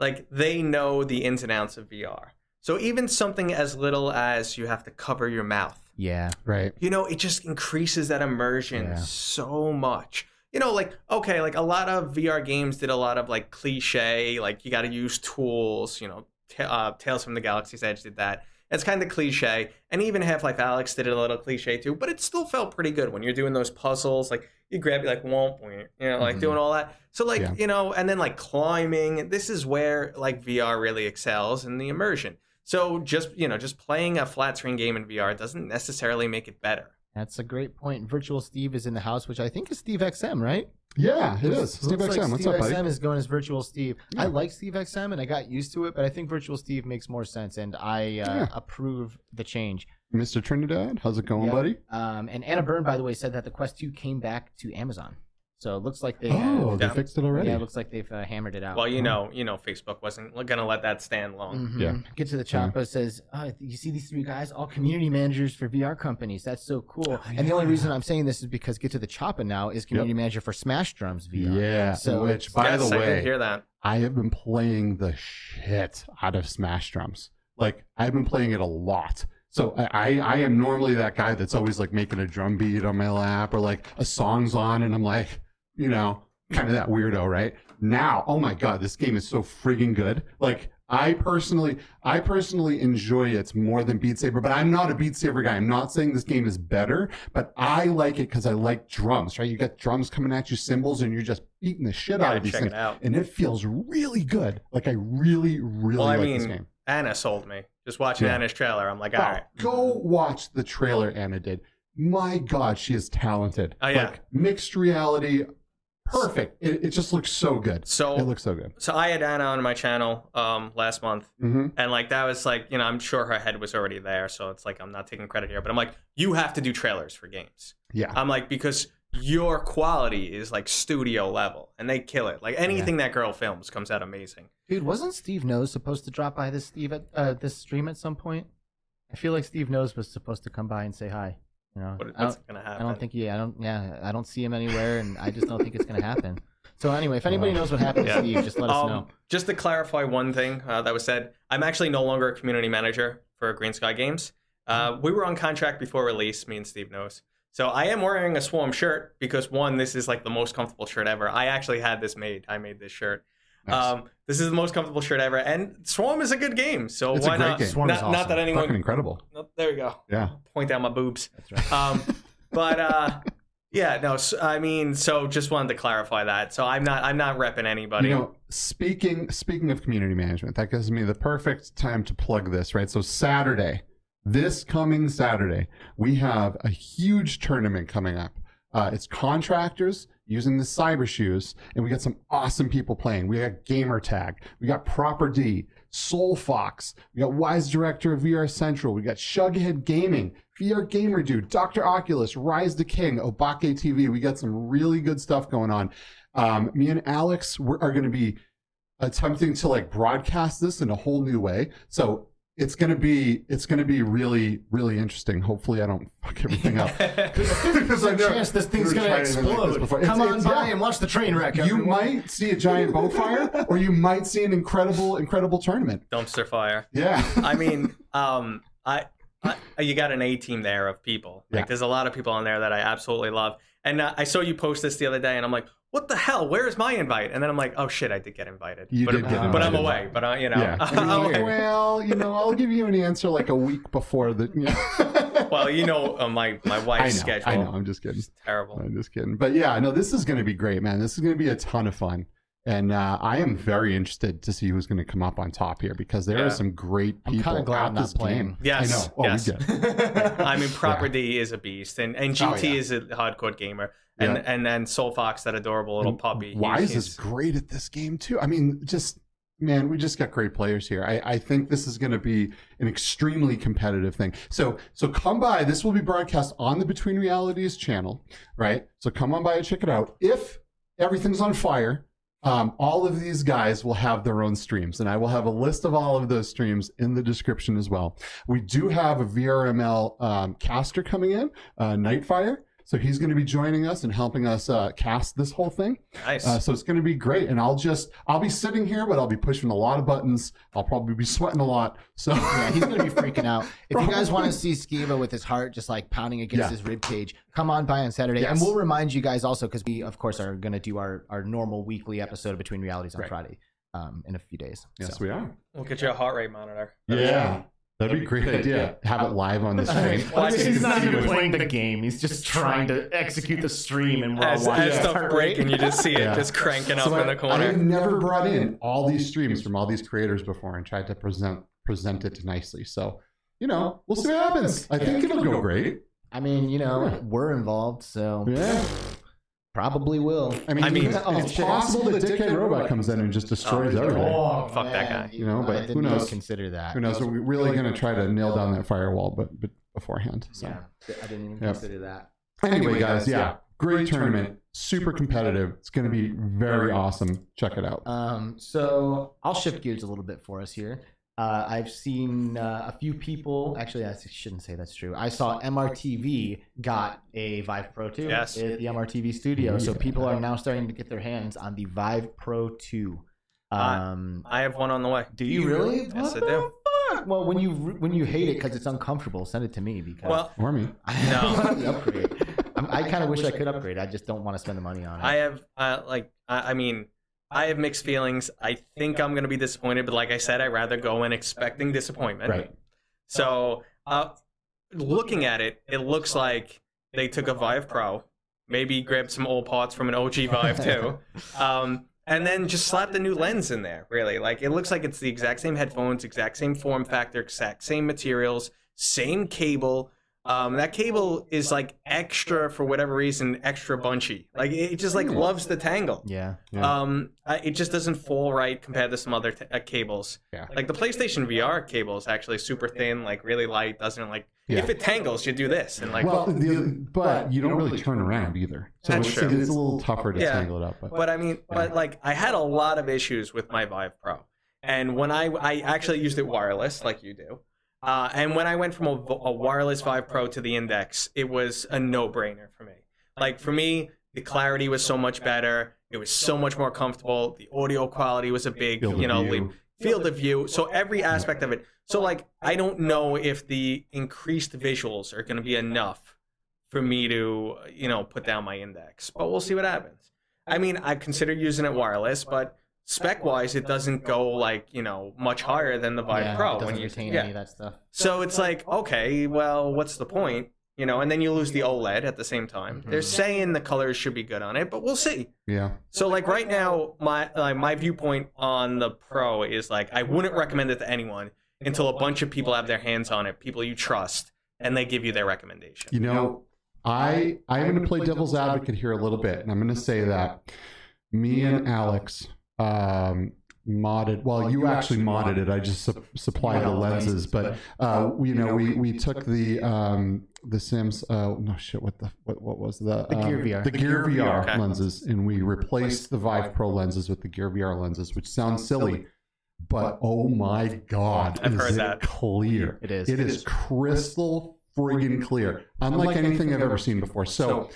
like they know the ins and outs of VR. So even something as little as you have to cover your mouth, Yeah, right. you know, it just increases that immersion Yeah. so much. You know, like okay, like a lot of VR games did a lot of like cliche, like you got to use tools. You know, Ta uh, Tales from the Galaxy's Edge did that. It's kind of cliche, and even Half Life Alex did it a little cliche too. But it still felt pretty good when you're doing those puzzles. Like you grab, you like womp, womp, you know, like Mhm. doing all that. So like Yeah. you know, and then like climbing. This is where like VR really excels in the immersion. So just you know, just playing a flat screen game in VR doesn't necessarily make it better. That's a great point. Virtual Steve is in the house, which I think is Steve XM, right? Yeah, it is. Steve XM, like what's Steve up, buddy? XM is going as Virtual Steve. I like Steve XM and I got used to it, but I think Virtual Steve makes more sense, and I uh, Yeah. approve the change. Mr. Trinidad, how's it going, buddy? Um, and Anna Byrne, by the way, said that the Quest 2 came back to Amazon, so it looks like they. Oh, have, they Yeah. fixed it already. yeah, it looks like they've uh, hammered it out. Well, you know, you know, Facebook wasn't gonna let that stand long. Mhm. Yeah. Get to the Choppa says, oh, you see these three guys, all community managers for VR companies. That's so cool. and the only reason I'm saying this is because Get to the Choppa now is community manager for Smash Drums VR. yeah. So which, by yes, the I did way, hear that. I have been playing the shit out of Smash Drums. Like I've been playing it a lot. So I, I, I am normally that guy that's always like making a drum beat on my lap or like a song's on and I'm like, you know, kind of that weirdo, right? Now, oh my god, this game is so friggin' good. Like I personally, I personally enjoy it more than Beat Saber, but I'm not a Beat Saber guy. I'm not saying this game is better, but I like it because I like drums, right? You got drums coming at you, cymbals, and you're just beating the shit out of these check things it out. and it feels really good. Like I really, really Well, I like mean, this game. Anna sold me. Just watching Yeah. Anna's trailer, I'm like, all Wow, right. Go watch the trailer Anna did. My God, she is talented. Oh, yeah. Like mixed reality, perfect. It, it just looks so good. So It looks so good. so I had Anna on my channel um last month, hmm and like that was like you know I'm sure her head was already there, so it's like I'm not taking credit here, but I'm like you have to do trailers for games. Yeah. I'm like because your quality is like studio level, and they kill it. Like anything that girl films comes out amazing. Dude, wasn't Steve Nose supposed to drop by this Steve at uh, this stream at some point? I feel like Steve Nose was supposed to come by and say hi. You know, What, I, what's don't, gonna I don't think he. I don't. Yeah, I don't see him anywhere, and I just don't think it's gonna happen. So anyway, if anybody knows what happened to Yeah. Steve, just let us Um, know. Just to clarify one thing uh, that was said, I'm actually no longer a community manager for Green Sky Games. Uh, we were on contract before release, me and Steve knows. So I am wearing a Swarm shirt because one, this is like the most comfortable shirt ever. I actually had this made. I made this shirt. Nice. Um, this is the most comfortable shirt ever, and Swarm is a good game. So It's a why great not? game. Swarm not, is not awesome. that Fucking anyone. incredible. no, there we go. Yeah. Point out my boobs. That's right. Um, but uh, yeah, no. I mean, so just wanted to clarify that. So I'm not. I'm not repping anybody. You know, speaking speaking of community management, that gives me the perfect time to plug this, right? So Saturday, this coming Saturday, we have a huge tournament coming up. Uh, it's contractors using the cyber shoes, and we got some awesome people playing. We got Gamer Tag, we got Proper D, Soul Fox, we got Wise Director of VR Central, we got Shughead Gaming, VR Gamer Dude, Dr. Oculus, Rise the King, Obake TV. We got some really good stuff going on. Um, me and Alex are going to be attempting to like broadcast this in a whole new way. So it's going to be it's going to be really really interesting. Hopefully, I don't fuck everything up. Because I know- chance this thing's gonna trying like explode. Come It's- on it's- by yeah. and watch the train wreck. You everyone. might see a giant bonfire, or you might see an incredible incredible tournament. dumpster fire. Yeah. I mean, um, I, I you got an A team there of people. Like, Yeah. there's a lot of people on there that I absolutely love. And uh, I saw you post this the other day, and I'm like, what the hell? Where is my invite? And then I'm like, oh shit, I did get invited. You but, did get invited. but I'm away. But uh, you know, Yeah. I'm- well, you know, I'll give you an answer like a week before the. Yeah. well, you know, uh, my my I wife's know. schedule. I know. I'm just kidding. is terrible. I'm just kidding. But yeah, no, this is going to be great, man. This is going to be a ton of fun. And uh, I am very interested to see who's going to come up on top here because there Yeah. are some great I'm people kinda glad at I'm not this playing. game. Yes, I know. Oh, yes. we get. I mean, property Yeah. Is a beast, and and Oh, GT yeah. is a hardcore gamer, and Yeah. and then Soul Fox, that adorable little And puppy. he's- is great at this game too. I mean, just man, we just got great players here. I, I think this is going to be an extremely competitive thing. So so come by. This will be broadcast on the Between Realities channel, right? So come on by and check it out. If everything's on fire. Um, all of these guys will have their own streams, and I will have a list of all of those streams in the description as well. We do have a VRML um, caster coming in, uh, Nightfire. So he's going to be joining us and helping us uh, cast this whole thing. nice. Uh, so it's going to be great. And I'll just, I'll be sitting here, but I'll be pushing a lot of buttons. I'll probably be sweating a lot. So Yeah, he's gonna be freaking out. If you guys want to see Skeeva with his heart just like pounding against Yeah. his rib cage, come on by on Saturday, and we'll remind you guys also because we, of course, are gonna do our our normal weekly episode of Between Realities on Right. Friday, um, in a few days. yes, So. we are. we'll get you a heart rate monitor. Yeah. That'd be a great idea. Have it live on the stream. Well, I he's mean, not even it's- playing the game. He's just trying to execute the stream, and we're all As, watching. as stuff break, and you just see it Yeah. just cranking So up in the corner. I've never brought in all these streams from all these creators before and tried to present present it nicely. So, you know, we'll see what happens. I think it'll go great. I mean, you know, we're involved, so Yeah. Probably will. I mean, I mean, it's, oh, it's possible that Dickhead Robot comes in and just destroys Oh, everything. Oh, fuck that guy. You know, but I who didn't knows? consider that. Who knows? We're really going to try to nail down that firewall, but, but beforehand. So. Yeah, I didn't even Yep. consider that. Anyway, guys, yeah, great tournament, super competitive. It's going to be very awesome. Check it out. Um, so I'll shift gears a little bit for us here. Uh, I've seen uh, a few people. Actually, I shouldn't say that's true. I saw MRTV got a Vive Pro 2 Yes. at the MRTV studio. So people are now starting to get their hands on the Vive Pro 2. Um, I have one on the way. do you really? Yes, What I the do. fuck? Well, when you when you hate it because it's uncomfortable, send it to me because Well, Or me. I No. upgrade. I'm, I kind of wish I could upgrade. I just don't want to spend the money on it. I have uh, like I, I mean I have mixed feelings. I think I'm gonna be disappointed, but like I said, I'd rather go in expecting disappointment. Right. So uh, looking at it, it looks like they took a Vive Pro, maybe grabbed some old parts from an OG Vive too, um, and then just slapped a new lens in there. Really, like it looks like it's the exact same headphones, exact same form factor, exact same materials, same cable. Um, that cable is like extra for whatever reason, extra bunchy. Like it just like loves the tangle. yeah. Yeah. Um, it just doesn't fall right compared to some other t- uh, cables. Yeah. Like the PlayStation VR cable is actually super thin, like really light. Doesn't like Yeah. if it tangles, you do this and like. well, the, but you don't really turn around either. So That's it's, true. it's a little tougher to Yeah. tangle it up. But, but I mean, but like I had a lot of issues with my Vive Pro, and when I I actually used it wireless, like you do. Uh, and when I went from a, a wireless Vive Pro to the Index, it was a no-brainer for me. Like for me, the clarity was so much better. It was so much more comfortable. The audio quality was a big, Field you know, leap. field of view. So every aspect of it. So like, I don't know if the increased visuals are going to be enough for me to, you know, put down my index. But we'll see what happens. I mean, I consider using it wireless, but spec wise, it doesn't go like you know much higher than the Vive yeah, Pro it doesn't when you retain yeah. any of that stuff. So it's like, okay, well, what's the point? You know, and then you lose the OLED at the same time. Mm-hmm. They're saying the colors should be good on it, but we'll see. yeah. So like right now, my like my viewpoint on the Pro is like I wouldn't recommend it to anyone until a bunch of people have their hands on it, people you trust, and they give you their recommendation. You know, I I'm going to play devil's advocate here a little bit, and I'm going to say that me and Alex um, modded. Well, you actually modded it. I just su- supplied the lenses, but uh, you know, we we took the um, the Sims. Uh, no shit. What the what what was the The Gear um, VR. The Gear VR Okay. lenses, and we replaced the Vive Pro lenses with the Gear VR lenses, which sounds silly. But oh my god, I've is heard it that. clear? It is. It is crystal friggin' clear, unlike anything I've ever seen before. So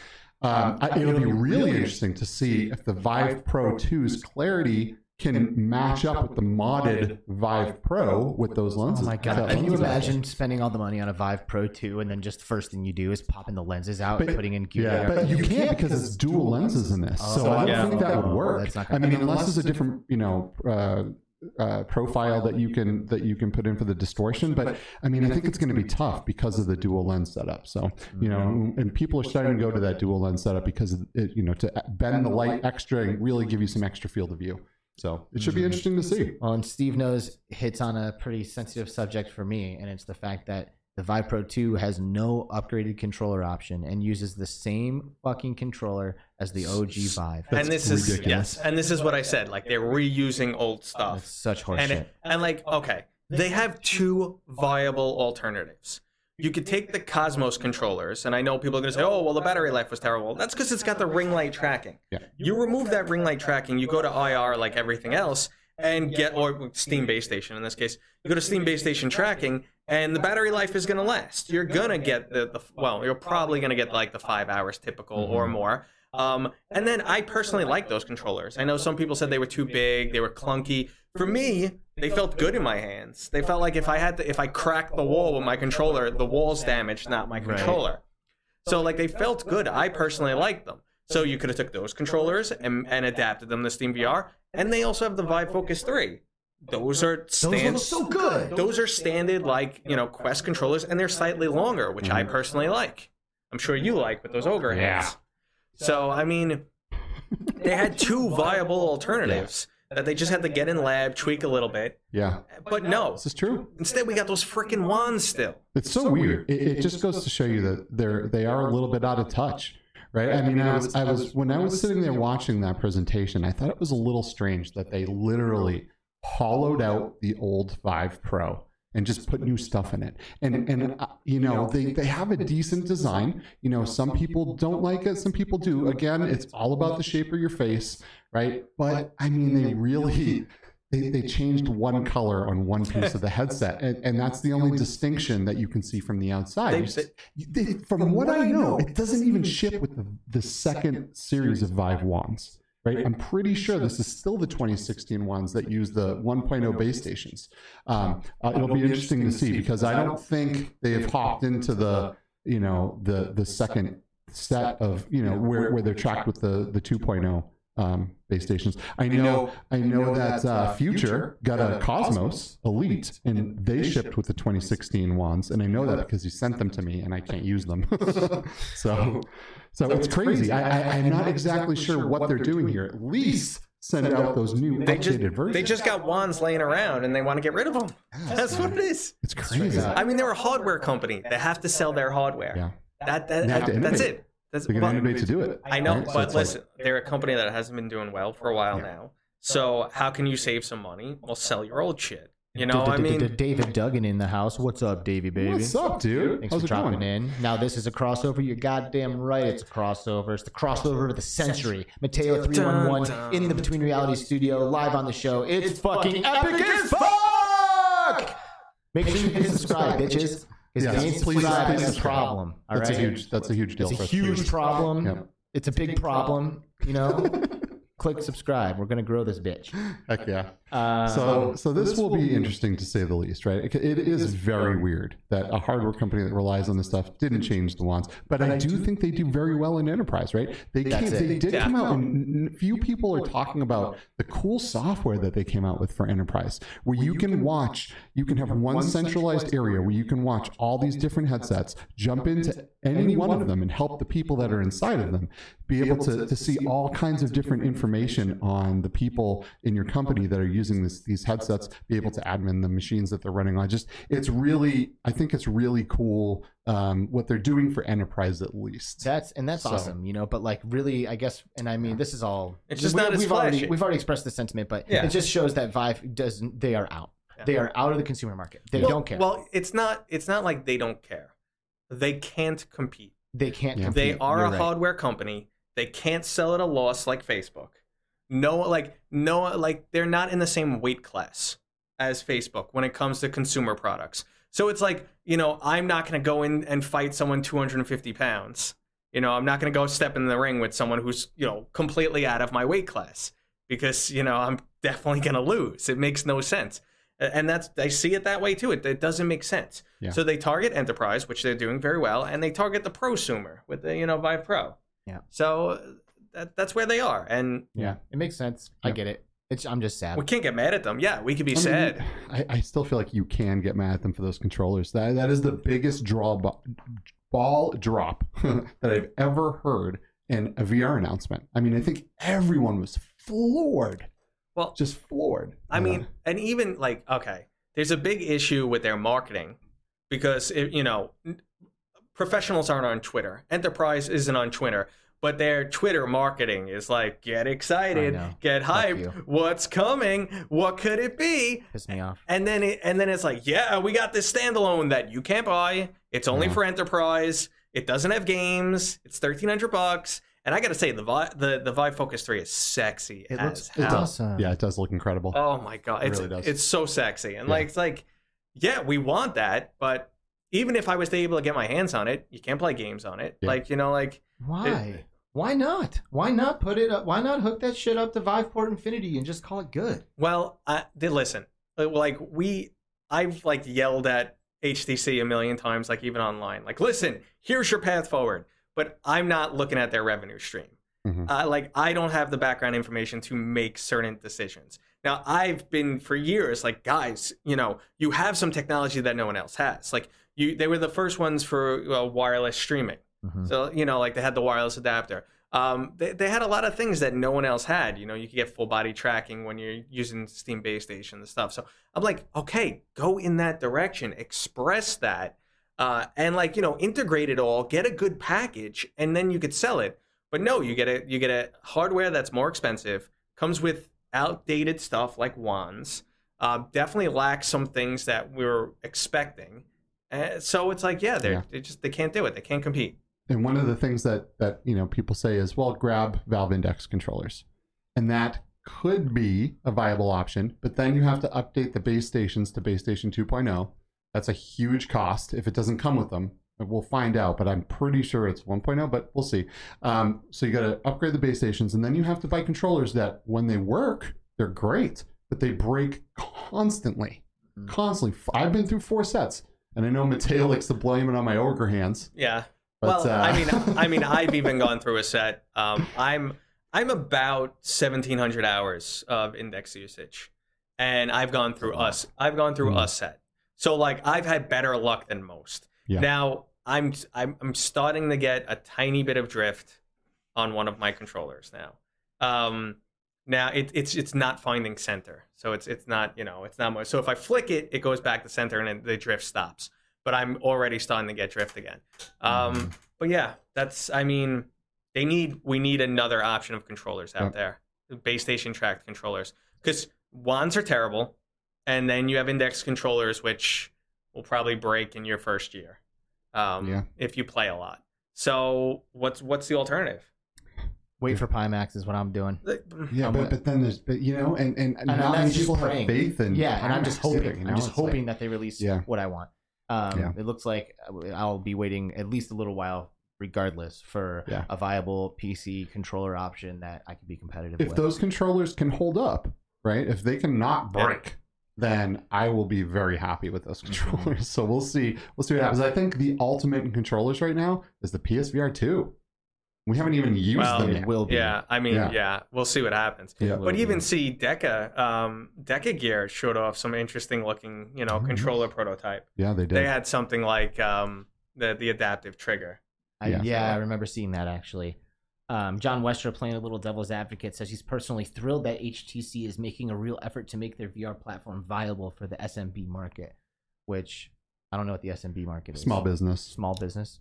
um, I, it'll be really interesting to see if the Vive Pro 2's clarity can match up with the modded Vive Pro with those lenses. Oh lenses. my god! Can you lens imagine spending all the money on a Vive Pro 2 and then just the first thing you do is popping the lenses out and putting in gear? Yeah, but you can't because it's dual lenses in this. So I don't yeah. think that would work. I mean, unless there's a different, you know, uh, uh, profile that you can that you can put in for the distortion. But I mean, I think it's going to be tough because of the dual lens setup. So you know, and people are starting to go to that dual lens setup because it, you know, to bend the light extra and really give you some extra field of view. So it should be interesting to see. Well, and Steve knows hits on a pretty sensitive subject for me, and it's the fact that the Vive Pro 2 has no upgraded controller option and uses the same fucking controller as the OG Vive. and this is ridiculous. yes, and this is what I said. Like they're reusing old That's stuff, such horseshit. and it, and like okay, they have two viable alternatives. You could take the Cosmos controllers, and I know people are going to say, "Oh, well, the battery life was terrible." That's because it's got the ring light tracking. Yeah. You remove that ring light tracking, you go to IR like everything else, and get or Steam Base Station in this case. You go to Steam Base Station tracking, and the battery life is going to last. You're gonna get the, the well, you're probably going to get like the five hours typical or more. Um, and then I personally like those controllers. I know some people said they were too big, they were clunky. For me, they felt good in my hands. They felt like if I had to, if I cracked the wall with my controller, the wall's damaged, not my controller. So like they felt good. I personally liked them. So you could have took those controllers and, and adapted them to Steam VR. And they also have the Vive Focus 3. Those are stand- so good. those are standard like you know Quest controllers, and they're slightly longer, which I mm-hmm. personally like. I'm sure you like with those ogre hands. Yeah. So I mean, they had two viable alternatives. that they just had to get in lab, tweak a little bit. Yeah, But no, this is true. instead we got those freaking wands still. It's so weird. It, it just goes to show you that they're they are a little bit out of touch, right? I mean, I was I was when I was sitting there watching that presentation, I thought it was a little strange that they literally hollowed out the old Vive Pro and just put new stuff in it. And and uh, you know they they have a decent design. You know, some people don't like it, some people do. Again, it's all about the shape of your face, right? But I mean, they really they, they changed one color on one piece of the headset, and, and that's the only distinction that you can see from the outside. They- from what I know, it doesn't even ship with the, the second series of Vive wands. Right, I'm pretty sure this is still the 2016 ones that use the 1.0 base stations. Um, uh, it'll be interesting to see because I don't think they have hopped into the you know the the second set of you know where, where they're tracked with the the 2.0 um, base stations. I know I know that uh, Future got a Cosmos Elite and they shipped with the 2016 ones, and I know that because you sent them to me and I can't use them. so so it's crazy. I, I, I'm not exactly sure what they're doing here. At least send out those new They just updated versions. they just got wands laying around and they want to get rid of them. That's what it is. it's crazy. I mean, they're a hardware company. They have to sell their hardware. Yeah, That, that, They have to that's it. That's they're gonna well, innovate to do it. I know, right? So but like- listen, they're a company that hasn't been doing well for a while now. So how can you save some money? Well, sell your old shit. You know, I mean, David Duggan in the house. What's up, Davey baby? What's up, dude? Thanks How's for it dropping going? in. Now this is a crossover. You're goddamn right. It's a crossover. It's the crossover of the century. Matteo three one one in the Between Reality Studio, live on the show. It's fucking epic as fuck. Make sure you hit subscribe, bitches. Because Yes, if you ain't please, subscribed, please that's a subscribe. problem. All That's right? a huge. That's a huge deal. For us. It's a us, huge please. problem. Yep. It's a big problem. You know. Click subscribe. We're gonna grow this bitch. Heck yeah. Uh, So, so this will be interesting to say the least, right? It it is very weird that a hardware company that relies on this stuff didn't change the wands, but I do think they do very well in enterprise, right? They came, they did come out, and few people are talking about the cool software that they came out with for enterprise, where you can watch, you can have one centralized area where you can watch all these different headsets, jump into any one of them, and help the people that are inside of them be able to, to see all kinds of different information on the people in your company that are using this, these headsets, be able to admin the machines that they're running on. Just it's really, I think it's really cool um, what they're doing for enterprise at least. That's and that's So- awesome, you know. But like, really, I guess, and I mean, this is all. It's just we- not as we've already flashy. we've already expressed the sentiment, but Yeah. it just shows that Vive doesn't. They are out. They are out of the consumer market. They well, don't care. Well, it's not. It's not like they don't care. They can't compete. they can't. Yeah. compete. They are You're a right. hardware company. They can't sell at a loss like Facebook. No, like no, like they're not in the same weight class as Facebook when it comes to consumer products. So it's like you know, I'm not going to go in and fight someone 250 pounds. You know, I'm not going to go step in the ring with someone who's you know completely out of my weight class because you know I'm definitely going to lose. It makes no sense. And that's I see it that way too. It, it doesn't make sense. Yeah. So they target enterprise, which they're doing very well, and they target the prosumer with the you know Vive Pro. Yeah. So uh, that, that's where they are, and Yeah, it makes sense. I get it. It's. I'm just sad. we can't get mad at them. Yeah, we could be I mean, sad. I, I still feel like you can get mad at them for those controllers. That that is the biggest draw ball drop that I've ever heard in a VR announcement. I mean, I think everyone was floored, Well, just floored. I mean, and even like, okay, there's a big issue with their marketing because it, you know, professionals aren't on Twitter, enterprise isn't on Twitter, but their Twitter marketing is like, get excited, get hyped, what's coming, what could it be? Piss me off. And then it, and then it's like, yeah, we got this standalone that you can't buy. It's only Yeah. for enterprise. It doesn't have games. It's thirteen hundred bucks. And I gotta say, the Vi- the the Vive Focus Three is sexy It as looks it hell. awesome. yeah, it does look incredible. Oh my god, It it's really does. it's so sexy, and Yeah. like it's like, yeah, we want that, but even if I was to able to get my hands on it, you can't play games on it. Yeah. Like you know, like Why? Why not? Why not put it up? Why not hook that shit up to Viveport Infinity and just call it good? well, I did listen. Uh, Like we, I've like yelled at HTC a million times, like even online. Like, listen, here's your path forward, but I'm not looking at their revenue stream. Mhm. Uh, like I don't have the background information to make certain decisions. Now I've been for years like guys, you know, you have some technology that no one else has. Like you, they were the first ones for uh, wireless streaming. Mhm. So you know, like they had the wireless adapter. um, they, they had a lot of things that no one else had. You know, you could get full body tracking when you're using Steam Base Station and stuff. So I'm like, okay, go in that direction, express that, uh, and like you know, integrate it all, get a good package, and then you could sell it. But no, you get a you get a hardware that's more expensive, comes with outdated stuff like wands. Uh, definitely lacks some things that we were expecting. Uh, so it's like, yeah, they Yeah. are they just they can't do it. They can't compete. And one of the things that that you know people say is, well, grab Valve Index controllers, and that could be a viable option. But then you have to update the base stations to base station 2.0. That's a huge cost if it doesn't come with them. We'll find out, but I'm pretty sure it's 1.0. But we'll see. Um, so you got to upgrade the base stations, and then you have to buy controllers that, when they work, they're great, but they break constantly, Mm. constantly. I've been through four sets, and I know Matteo likes to blame it on my ogre hands. Yeah. But, well, uh, I mean, I mean, I've even gone through a set. Um, I'm I'm about seventeen hundred hours of index usage, and I've gone through us. I've gone through Mm. a set. So like, I've had better luck than most. Yeah. Now I'm I'm I'm starting to get a tiny bit of drift on one of my controllers now. Um, now it, it's it's not finding center, so it's it's not you know it's not much. So if I flick it, it goes back to center, and then the drift stops. But I'm already starting to get drift again. Um, Mm-hmm. But yeah, that's I mean they need we need another option of controllers out there, base station tracked controllers, because wands are terrible, and then you have index controllers which will probably break in your first year, um, Yeah. if you play a lot. So what's what's the alternative? Wait for Pimax is what I'm doing. Yeah, I'm but, gonna- but then there's but you know, and and, And not many people praying. have faith in yeah, and I'm just hoping. either, you know? I'm just It's like- hoping that they release Yeah. what I want. Um, Yeah. It looks like I'll be waiting at least a little while, regardless, for Yeah. a viable PC controller option that I can be competitive if with. If those controllers can hold up, right? If they can not break, then I will be very happy with those controllers. So we'll see. We'll see what happens. I think the ultimate in controllers right now is the PSVR two. We haven't even used Well, them it yet. will be. Yeah, I mean, Yeah. yeah. we'll see what happens. Yeah. Will But be. even see Deca, um, Deca Gear showed off some interesting looking, you know, Oh, controller nice. prototype. Yeah, they did. They had something like um, the the adaptive trigger. I, Yeah. yeah, I remember seeing that actually. Um, John Westra, playing a little devil's advocate, says he's personally thrilled that HTC is making a real effort to make their VR platform viable for the SMB market, which I don't know what the SMB market is. Small business. Small business.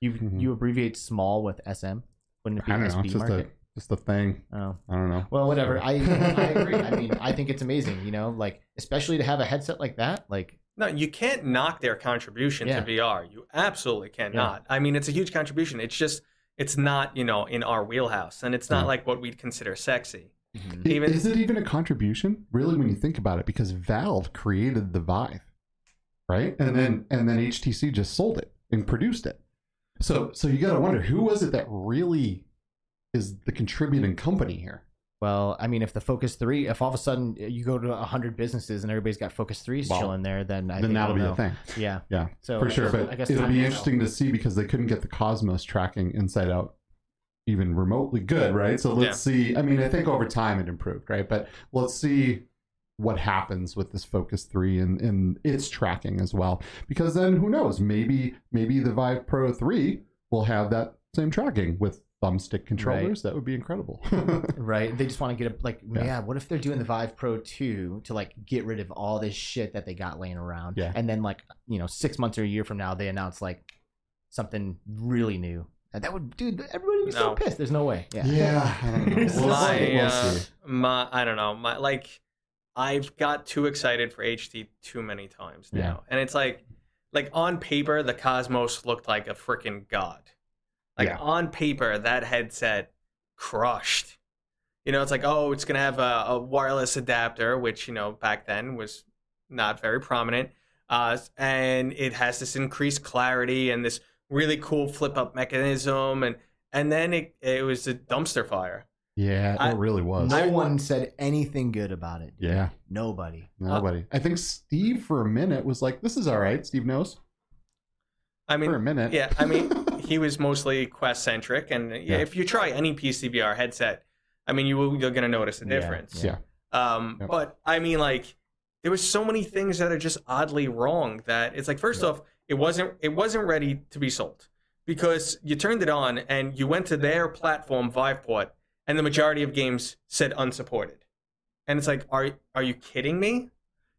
You Mhm. you abbreviate small with SM. Wouldn't it be I don't know. SB It's just a market? just a thing. Oh. I don't know. Well, whatever. I I agree. I mean, I think it's amazing. You know, like especially to have a headset like that. Like, No, you can't knock their contribution Yeah. to VR. You absolutely cannot. I mean, it's a huge contribution. It's just it's not you know in our wheelhouse, and it's not Yeah. like what we'd consider sexy. Mm-hmm. I- Even- is it even a contribution really when you think about it? Because valve created the vive right? And mm-hmm. then and then htc just sold it and produced it. So so you gotta wonder who was it that really is the contributing company here well, I mean, if the Focus Three, if all of a sudden you go to hundred businesses and everybody's got Focus Threes Well, chilling there, then I then think that'll we'll be know. a thing. Yeah, yeah so for I sure. Guess- but I guess it'll be will interesting to see because they couldn't get the cosmos tracking inside out even remotely good right? So let's see. I mean i think over time it improved right? But let's see what happens with this focus 3 and, and its tracking as well. Because then who knows? Maybe maybe the vive pro 3 will have that same tracking with thumbstick controllers that would be incredible Right. They just want to get a like Yeah. yeah. what if they're doing the Vive Pro 2 to like get rid of all this shit that they got laying around. Yeah. And then like, you know, six months or a year from now they announce like something really new. And that would dude, everybody would be so pissed. There's no way. Yeah. yeah I don't know. My, We'll uh, my I don't know. My like I've got too excited for HTC too many times now. Yeah. And it's like like on paper the Cosmos looked like a freaking god. Like Yeah. on paper that headset crushed. You know, it's like, oh, it's gonna have a, a wireless adapter, which, you know, back then was not very prominent. Uh, and it has this increased clarity and this really cool flip up mechanism and and then it it was a dumpster fire. yeah I- it really was No one said anything good about it. dude. yeah Nobody. nobody i think steve for a minute was like this is all right steve knows I mean, for a minute Yeah, I mean, he was mostly Quest centric, and yeah, Yeah. if you try any PCVR headset, I mean, you will, you're gonna notice a difference. yeah Um, Yep. but I mean, like, there was so many things that are just oddly wrong that it's like, first Yeah. off, it wasn't it wasn't ready to be sold. because you turned it on and you went to their platform Viveport, and the majority of games said unsupported. And it's like, are are you kidding me?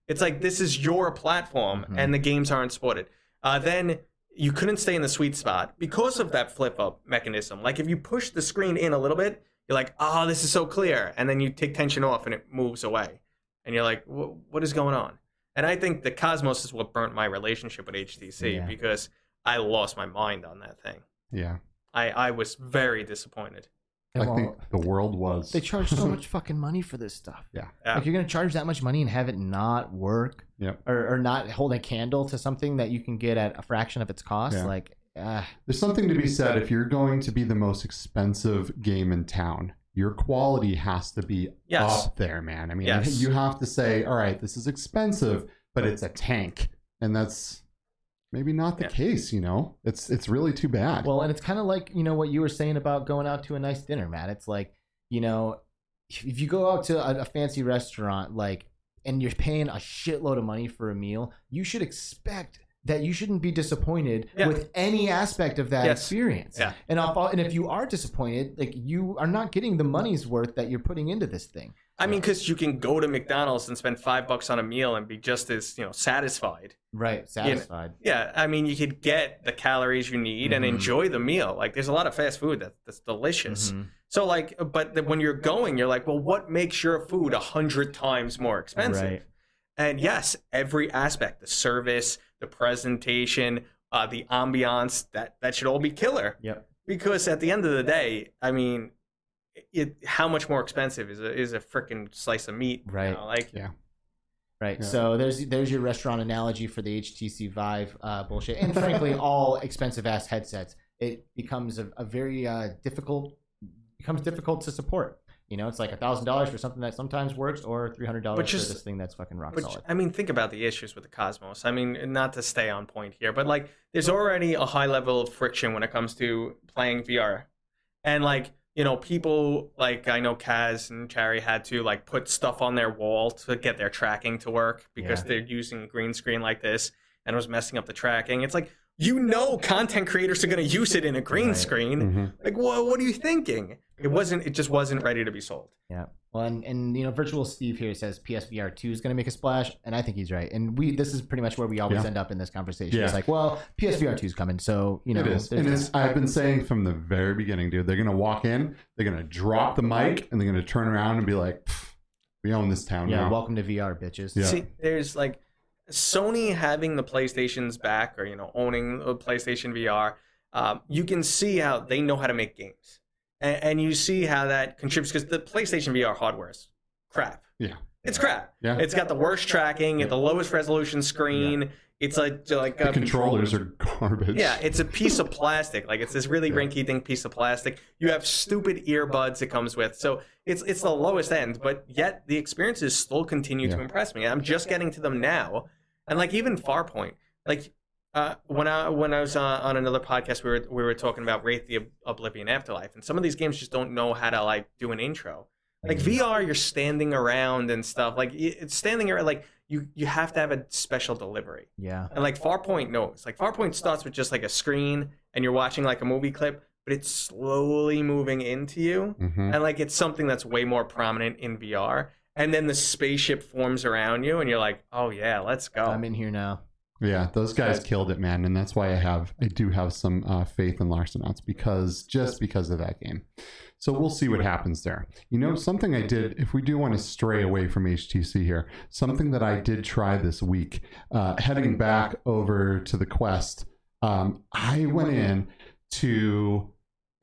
It's like this is your platform, Mhm. and the games aren't supported. Uh, then you couldn't stay in the sweet spot because of that flip up mechanism. Like if you push the screen in a little bit, you're like, oh, this is so clear, and then you take tension off and it moves away, and you're like, what is going on? And I think the Cosmos is what burnt my relationship with HTC Yeah. because I lost my mind on that thing. Yeah. I, I was very disappointed. I Well, think the world was. they charge so much fucking money for this stuff. Yeah. Yeah. Like you're gonna charge that much money and have it not work, Yep. or, or not hold a candle to something that you can get at a fraction of its cost. Yeah. Like, ah, There's something to be said if you're going to be the most expensive game in town. Your quality has to be Yes. up there, man. I mean, Yes. you have to say, all right, this is expensive, but it's a tank, and that's maybe not the Yeah. case. You know, it's it's really too bad. well, and it's kind of like you know what you were saying about going out to a nice dinner, Matt. It's like you know, if you go out to a, a fancy restaurant, like, and you're paying a shitload of money for a meal, you should expect that you shouldn't be disappointed Yeah. with any aspect of that Yes. experience. Yeah. And if, and if you are disappointed, like you are not getting the money's worth that you're putting into this thing. I mean, because you can go to McDonald's and spend five bucks on a meal and be just as you know satisfied. Right. Satisfied. Yeah, I mean, you could get the calories you need and Mhm. enjoy the meal. Like, there's a lot of fast food that, that's delicious. Mhm. So, like, but when you're going, you're like, well, what makes your food a hundred times more expensive? Right. And yes, every aspect, the service, the presentation, uh, the ambiance, that that should all be killer. Yep. Because at the end of the day, I mean, it how much more expensive is a is a freaking slice of meat? you Right. know? Like, Yeah. Right. Yeah. So there's there's your restaurant analogy for the HTC Vive uh, bullshit, and frankly, all expensive ass headsets. It becomes a, a very uh, difficult becomes difficult to support. You know, it's like a thousand dollars for something that sometimes works, or three hundred dollars for this thing that's fucking rock solid. I mean, think about the issues with the Cosmos. I mean, not to stay on point here, but like, there's already a high level of friction when it comes to playing VR, and like, you know, people like I know Kaz and Cherry had to like put stuff on their wall to get their tracking to work because Yeah. they're using green screen like this and it was messing up the tracking. It's like you know, content creators are going to use it in a green Right. screen. Mhm. Like, what? What are you thinking? It wasn't. It just wasn't ready to be sold. Yeah. Well, and, and you know, Virtual Steve here says PSVR two is going to make a splash, and I think he's right. And we this is pretty much where we always Yeah. end up in this conversation. Yeah. It's like, well, PSVR two is coming, so you know, it is. And it's, I've been saying from the very beginning, dude. They're gonna walk in, they're gonna drop the mic, and they're gonna turn around and be like, "We own this town yeah. now." Welcome to VR, bitches. Yeah. See, there's like Sony having the PlayStation's back, or you know, owning the PlayStation VR. Um, you can see how they know how to make games, and, and you see how that contributes because the PlayStation VR hardware is crap. Yeah. it's crap. Yeah. It's got the worst tracking, the lowest resolution screen. It's like like the a controllers are garbage. Yeah, it's a piece of plastic. Like it's this really Yeah. rinky-dink piece of plastic. You have stupid earbuds it comes with. So it's it's the lowest end, but yet the experiences still continue to impress me. I'm just getting to them now. And like even Farpoint, like uh, when I when I was uh, on another podcast, we were we were talking about Wraith the Oblivion Afterlife, and some of these games just don't know how to like do an intro. Like VR, you're standing around and stuff. Like it's standing around. Like you you have to have a special delivery. Yeah. And like Farpoint knows. Like Farpoint starts with just like a screen and you're watching like a movie clip, but it's slowly moving into you. Mhm. And like it's something that's way more prominent in VR. And then the spaceship forms around you and you're like, oh yeah, let's go. I'm in here now. Yeah, those guys killed it, man, and that's why I have I do have some uh, faith in Larcenauts because just because of that game. So we'll see what happens there. You know, something I did, if we do want to stray away from HTC here, something that I did try this week, uh, heading back over to the Quest, um, I went in to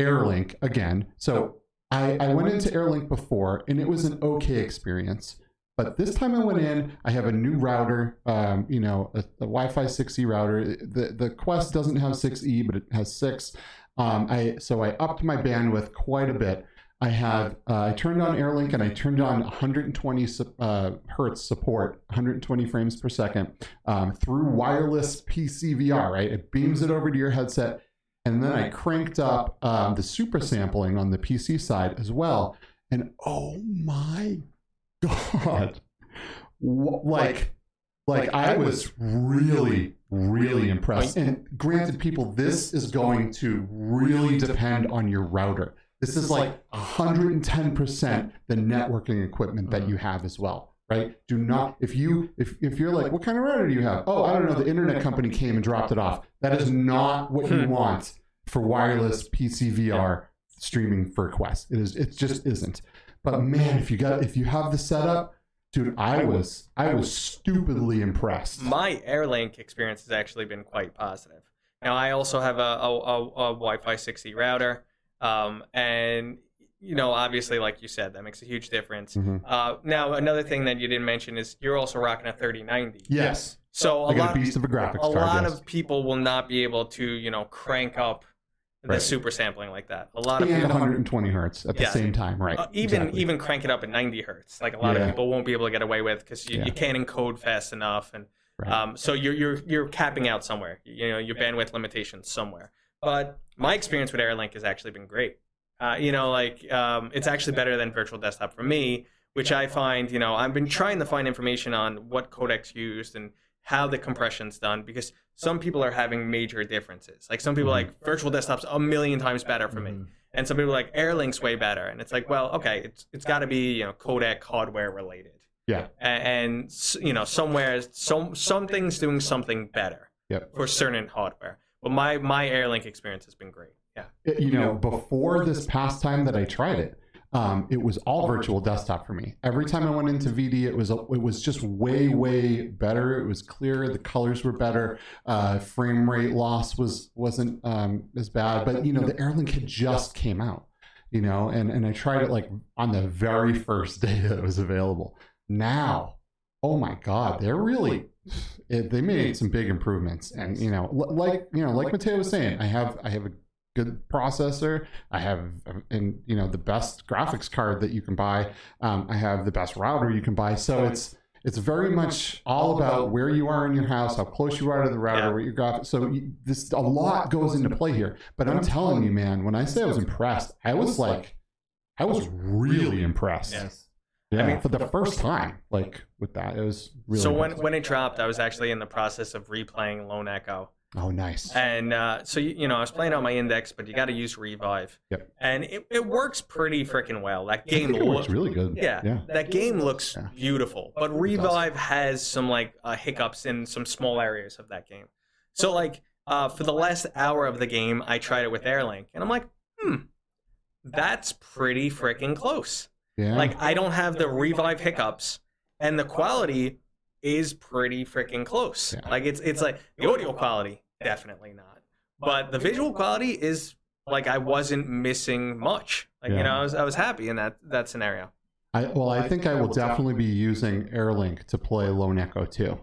AirLink again. So I, I went into AirLink before, and it was an okay experience. But this time I went in, I have a new router, um, you know, a, a Wi-Fi 6E router. The the Quest doesn't have 6E, but it has six. Um, I so I upped my bandwidth quite a bit. I have uh, I turned on AirLink and I turned on 120 uh, hertz support, 120 frames per second um, through wireless PC VR. Right, it beams it over to your headset, and then I cranked up um, the super sampling on the PC side as well. And oh my god, like like I was really really impressed. And granted, people, this is going to really depend on your router. This is like 110% the networking equipment that mm-hmm. you have as well. Right? Do not if you if if you're like, what kind of router do you have? Oh, I don't know. The internet company came and dropped it off. That is not what you hmm. want for wireless PCVR streaming for Quest. It is it just isn't. But man, if you got if you have the setup, dude, I was I was stupidly impressed. My AirLink experience has actually been quite positive. Now, I also have a, a, a, a Wi-Fi 6E router, um, and you know, obviously, like you said, that makes a huge difference. Mhm. Uh, now, another thing that you didn't mention is you're also rocking a 3090. Yes, So a I got lot, a beast of a graphics a card. lot yes. of people will not be able to, you know, crank up the Right. super sampling like that. A lot of and people, 120 hertz at the same time, right? uh, even exactly. even crank it up at 90 hertz. Like a lot Yeah. of people won't be able to get away with because you, Yeah. you can't encode fast enough, and Right. um, so you're you're you're capping out somewhere. You know your bandwidth limitations somewhere. But my experience with AirLink has actually been great. Uh, you know, like um, it's actually better than Virtual Desktop for me, which I find. You know, I've been trying to find information on what codecs used and how the compression's done because some people are having major differences. Like some people are mm-hmm. like virtual desktops a million times better for me, mm-hmm. and some people are like AirLink's way better. And it's like, well, okay, it's it's got to be you know codec hardware related, yeah, A- and, you know somewhere some something's doing something better Yep. for certain hardware. But my my AirLink experience has been great. Yeah. You know, before this past time that I tried it, um, it was all virtual desktop for me. Every time I went into VD, it was it was just way way better. It was clearer. The colors were better. Uh, frame rate loss was wasn't um, as bad. But you know, the AirLink had just came out. You know, and and I tried it like on the very first day that it was available. Now, oh my God, they're really it, they made some big improvements. And you know, like you know, like Matteo was saying, I have I have a good processor. I have, and you know, the best graphics card that you can buy. Um, I have the best router you can buy. So it's it's very much all about where you are in your house, how close you are to the router, Yeah. what your graphics. So you, this a lot goes into play here. But I'm telling you, man, when I say I was impressed, I was like, I was really impressed. Yes. Yeah, I mean- for the first time, like with that, it was really. so when impressive. when it dropped, I was actually in the process of replaying Lone Echo. Oh, nice. And uh, so, you, you know, I was playing on my index, but you got to use Revive. Yep. And it, it works pretty freaking well. That game think it looks really good. Yeah, yeah. that game looks Yeah. beautiful, but Revive has some like uh, hiccups in some small areas of that game. So like uh, for the last hour of the game, I tried it with AirLink, and I'm like, hmm, that's pretty freaking close. Yeah. Like I don't have the Revive hiccups, and the quality is pretty freaking close. Yeah. Like it's it's like the audio quality definitely not, but the visual quality is like I wasn't missing much. Like you know, I was I was happy in that that scenario. I, well, I think I will definitely be using AirLink to play Lone Echo too.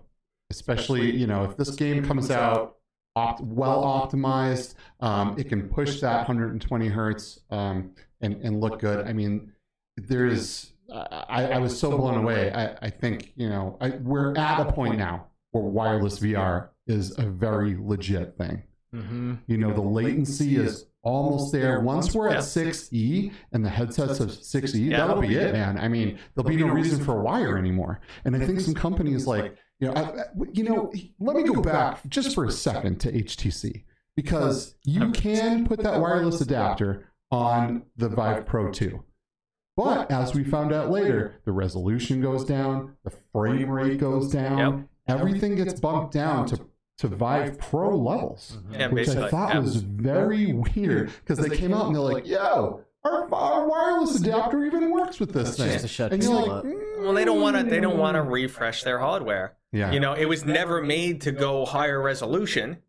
Especially, you know, if this game comes out opt- well optimized, um, it can push that 120 hertz um, and, and look good. I mean, there is, I, I was so blown away. I, I think, you know, I, we're at a point now where wireless VR is a very legit thing. Mm-hmm. You know, the latency is almost there. Once we're at 6E and the headsets have 6E, Yeah. that'll be it, man. I mean, there'll be no reason for a wire anymore. And I think some companies like, you know, I- you know, let me go back just for a second to HTC because you can put that wireless adapter on the Vive Pro 2. But as we found out later, the resolution goes down, the frame rate goes down, everything gets bumped down to, to Vive Pro levels Yeah, which I thought yeah. was very weird because they came out and they're like, "Yo, our, our wireless adapter even works with this thing." just to shut and you're people like, up. Well, they don't want to. They don't want to "Mm." refresh their hardware. Yeah, You know, it was never made to go higher resolution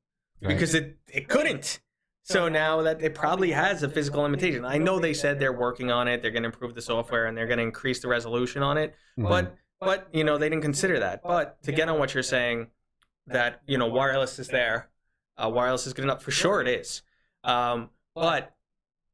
Right. because it it couldn't. So now that it probably has a physical limitation. I know they said they're working on it. They're going to improve the software and they're going to increase the resolution on it. Mhm. But but you know they didn't consider that. But to get on what you're saying, that you know wireless is there, uh, wireless is good enough for sure. It is. Um, but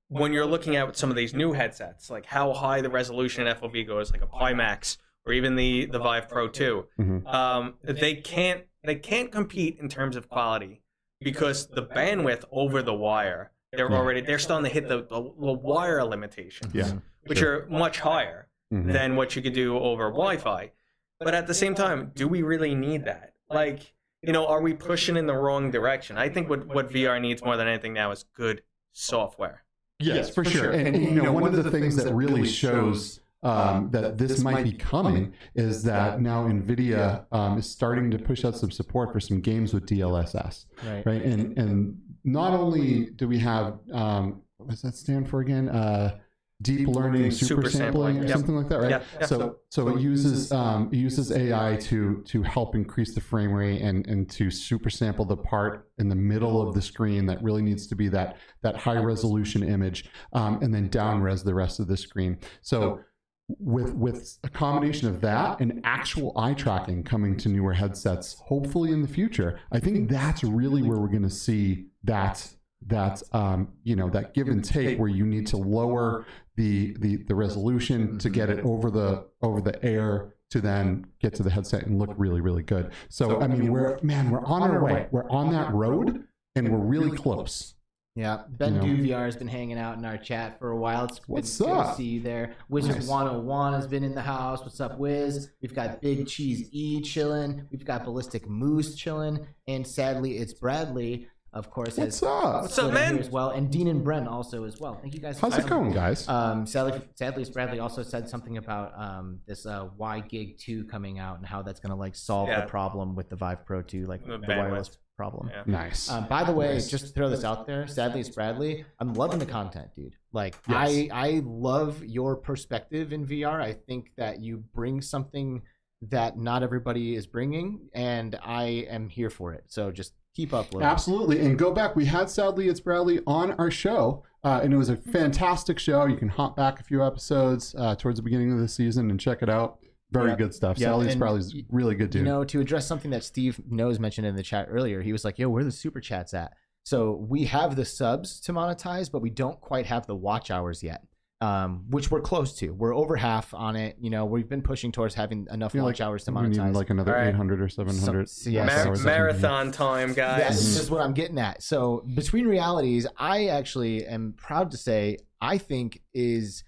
when you're looking at some of these new headsets, like how high the resolution in FOV goes, like a Pimax or even the the Vive Pro 2, Mhm. um, they can't they can't compete in terms of quality because the bandwidth over the wire they're Yeah. already they're starting to hit the, the, the wire limitations, Yeah, which are much higher Mhm. than what you could do over Wi-Fi. But at the same time, do we really need that? Like, you know, are we pushing in the wrong direction? I think what what VR needs more than anything now is good software. Yes, for sure. And, and, you know, one of the things that really shows um, that this might be coming is that now NVIDIA um, is starting to push out some support for some games with DLSS, Right. right? And and not only do we have um, what does that stand for again? Uh, deep learning super, Super sampling sampling, or yep. something like that, right? Yep, yep. So so it uses um, it uses AI to to help increase the frame rate and and to super sample the part in the middle of the screen that really needs to be that that high resolution image, um, and then down res the rest of the screen. So with with a combination of that and actual eye tracking coming to newer headsets, hopefully in the future, I think that's really where we're going to see that that um, you know that give and take where you need to lower the the the resolution to get it over the over the air to then get to the headset and look really really good. So I mean we're man we're on our way. We're on that road and we're really close. Yeah, Ben You know. Do VR has been hanging out in our chat for a while. It's What's good up? to see you there. Wizard Nice. 101 has been in the house. What's up, Wiz? We've got Big Cheese E chilling. We've got Ballistic Moose chilling, and sadly, it's Bradley. Of course, What's has up? What's up, man? as well, and Dean and Bren also as well. Thank you guys. for How's it coming. going, guys? Um, sadly, sadly, Bradley also said something about um, this uh, WiGig 2 coming out and how that's going to like solve Yeah. the problem with the Vive Pro 2, like The the, bandwidth. wireless problem. Yeah. Nice. Um, by the way, Nice. just to throw this out there, sadly, it's Bradley. I'm loving the content, dude. Like, Yes. I I love your perspective in VR. I think that you bring something that not everybody is bringing, and I am here for it. So just keep up. Absolutely. And go back. We had Sadly It's Bradley on our show, uh, and it was a fantastic show. You can hop back a few episodes uh, towards the beginning of the season and check it out. Very Yep. good stuff. Yep. Sadly It's Bradley's y- really good dude. You know, to address something that Steve knows mentioned in the chat earlier, he was like, "Yo, where are the super chats at?" So we have the subs to monetize, but we don't quite have the watch hours yet, um, which we're close to. We're over half on it. You know, we've been pushing towards having enough Yeah, watch like, hours to we need monetize. like another All right. 800 or 700. Some- yeah, Mar- hours. marathon time, guys. That's just what I'm getting at. So between realities, I actually am proud to say I think is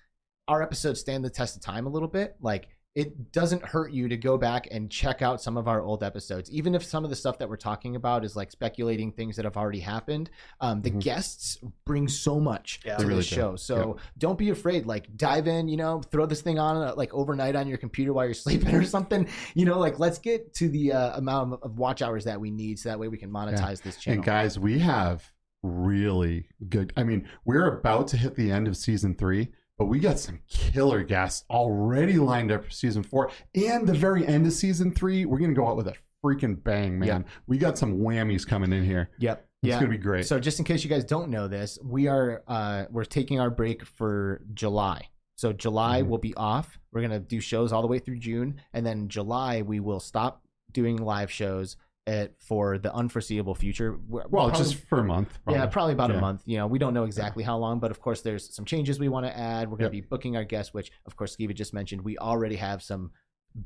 our episodes stand the test of time a little bit. Like it doesn't hurt you to go back and check out some of our old episodes, even if some of the stuff that we're talking about is like speculating things that have already happened. Um, the Mhm. guests bring so much Yeah. to They really the do. show. So don't be afraid. Like dive in. You know, throw this thing on uh, like overnight on your computer while you're sleeping or something. You know, like let's get to the uh, amount of, of watch hours that we need, so that way we can monetize this channel. And guys, we have really good. I mean, we're about to hit the end of season three, but we got some killer guests already lined up for season four. And the very end of season three, we're going to go out with a freaking bang, man. We got some whammies coming in here. Yep. It's yeah. going to be great. So just in case you guys don't know this, we are uh, we're taking our break for July. So July Mhm. will be off. We're gonna do shows all the way through June, and then July we will stop doing live shows at, for the unforeseeable future. We're- we'll probably- just for a month. yeah, probably about Yeah. a month. You know, we don't know exactly how long, but of course, there's some changes we want to add. We're going Yep. to be booking our guests, which, of course, Skeeva just mentioned. We already have some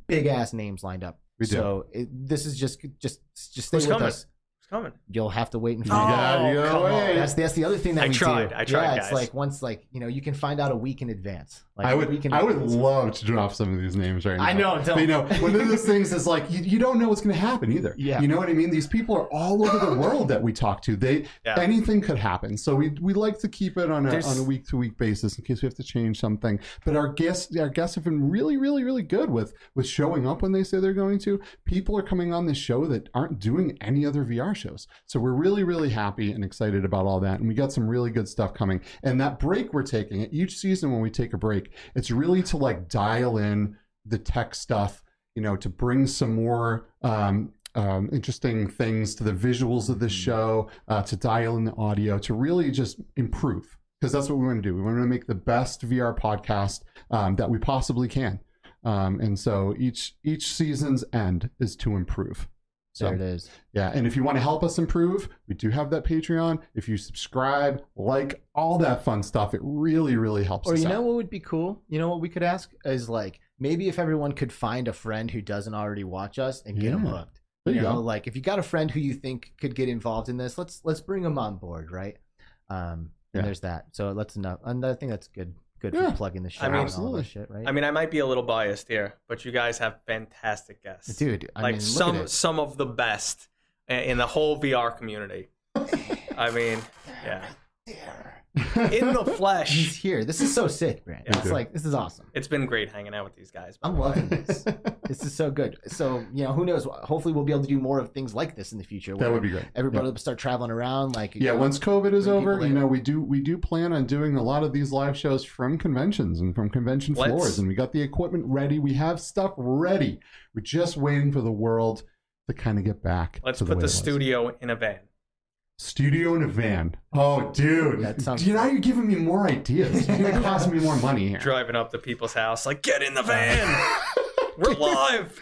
big ass names lined up. We do. So it, this is just just just stay Who's with coming? us. It's coming. You'll have to wait and You find out. gotta go come on. That's that's the other thing that I we tried. do. I tried, Yeah, it's guys. like once like you know you can find out a week in advance. Like I a would, week in I would advance. love to drop some of these names right now. I know, But, don't. you know, one of those things is like you, you don't know what's going to happen either. Yeah. You know what I mean? These people are all over the world that we talk to. They Yeah. anything could happen. So we we like to keep it on a There's- on a week to week basis in case we have to change something. But our guests our guests have been really really really good with with showing up when they say they're going to. People are coming on this show that aren't doing any other VR shows. So we're really really happy and excited about all that. And we got some really good stuff coming. And that break we're taking each season when we take a break, it's really to like dial in the tech stuff, you know, to bring some more um, um, interesting things to the visuals of the show, uh, to dial in the audio, to really just improve. Because that's what we want to do. We want to make the best VR podcast um, that we possibly can. Um, and so each each season's end is to improve. So There it is. yeah, and if you want to help us improve, we do have that Patreon. If you subscribe, like all that fun stuff, it really, really helps us. Or you out. know what would be cool? You know what we could ask is like maybe if everyone could find a friend who doesn't already watch us and get them hooked. There you know, go. like if you got a friend who you think could get involved in this, let's let's bring them on board, right? Um, Yeah. and there's that. So let's enough. And I think that's good. Good Yeah. for plugging the show I mean- and all Absolutely. that shit, right? I mean, I might be a little biased here, but you guys have fantastic guests. dude, I like mean, look some at it. some of the best in the whole VR community. I mean, yeah, in the flesh. He's here. This is so sick, Brent. Yeah. It's like this is awesome. It's been great hanging out with these guys. I'm loving this. this is so good. So you know, who knows? Hopefully, we'll be able to do more of things like this in the future. that would be great. Everybody will start traveling around. Like Yeah, once COVID is over, you know, we do we do plan on doing a lot of these live shows from conventions and from convention Let's- floors, and we got the equipment ready. We have stuff ready. We're just waiting for the world to kind of get back. Let's to put way the it was. studio in a van. Studio in a van. Oh, dude, That sounds- you know you're giving me more ideas. You're gonna cost me more money here. Driving up to people's house, like, get in the van. We're live.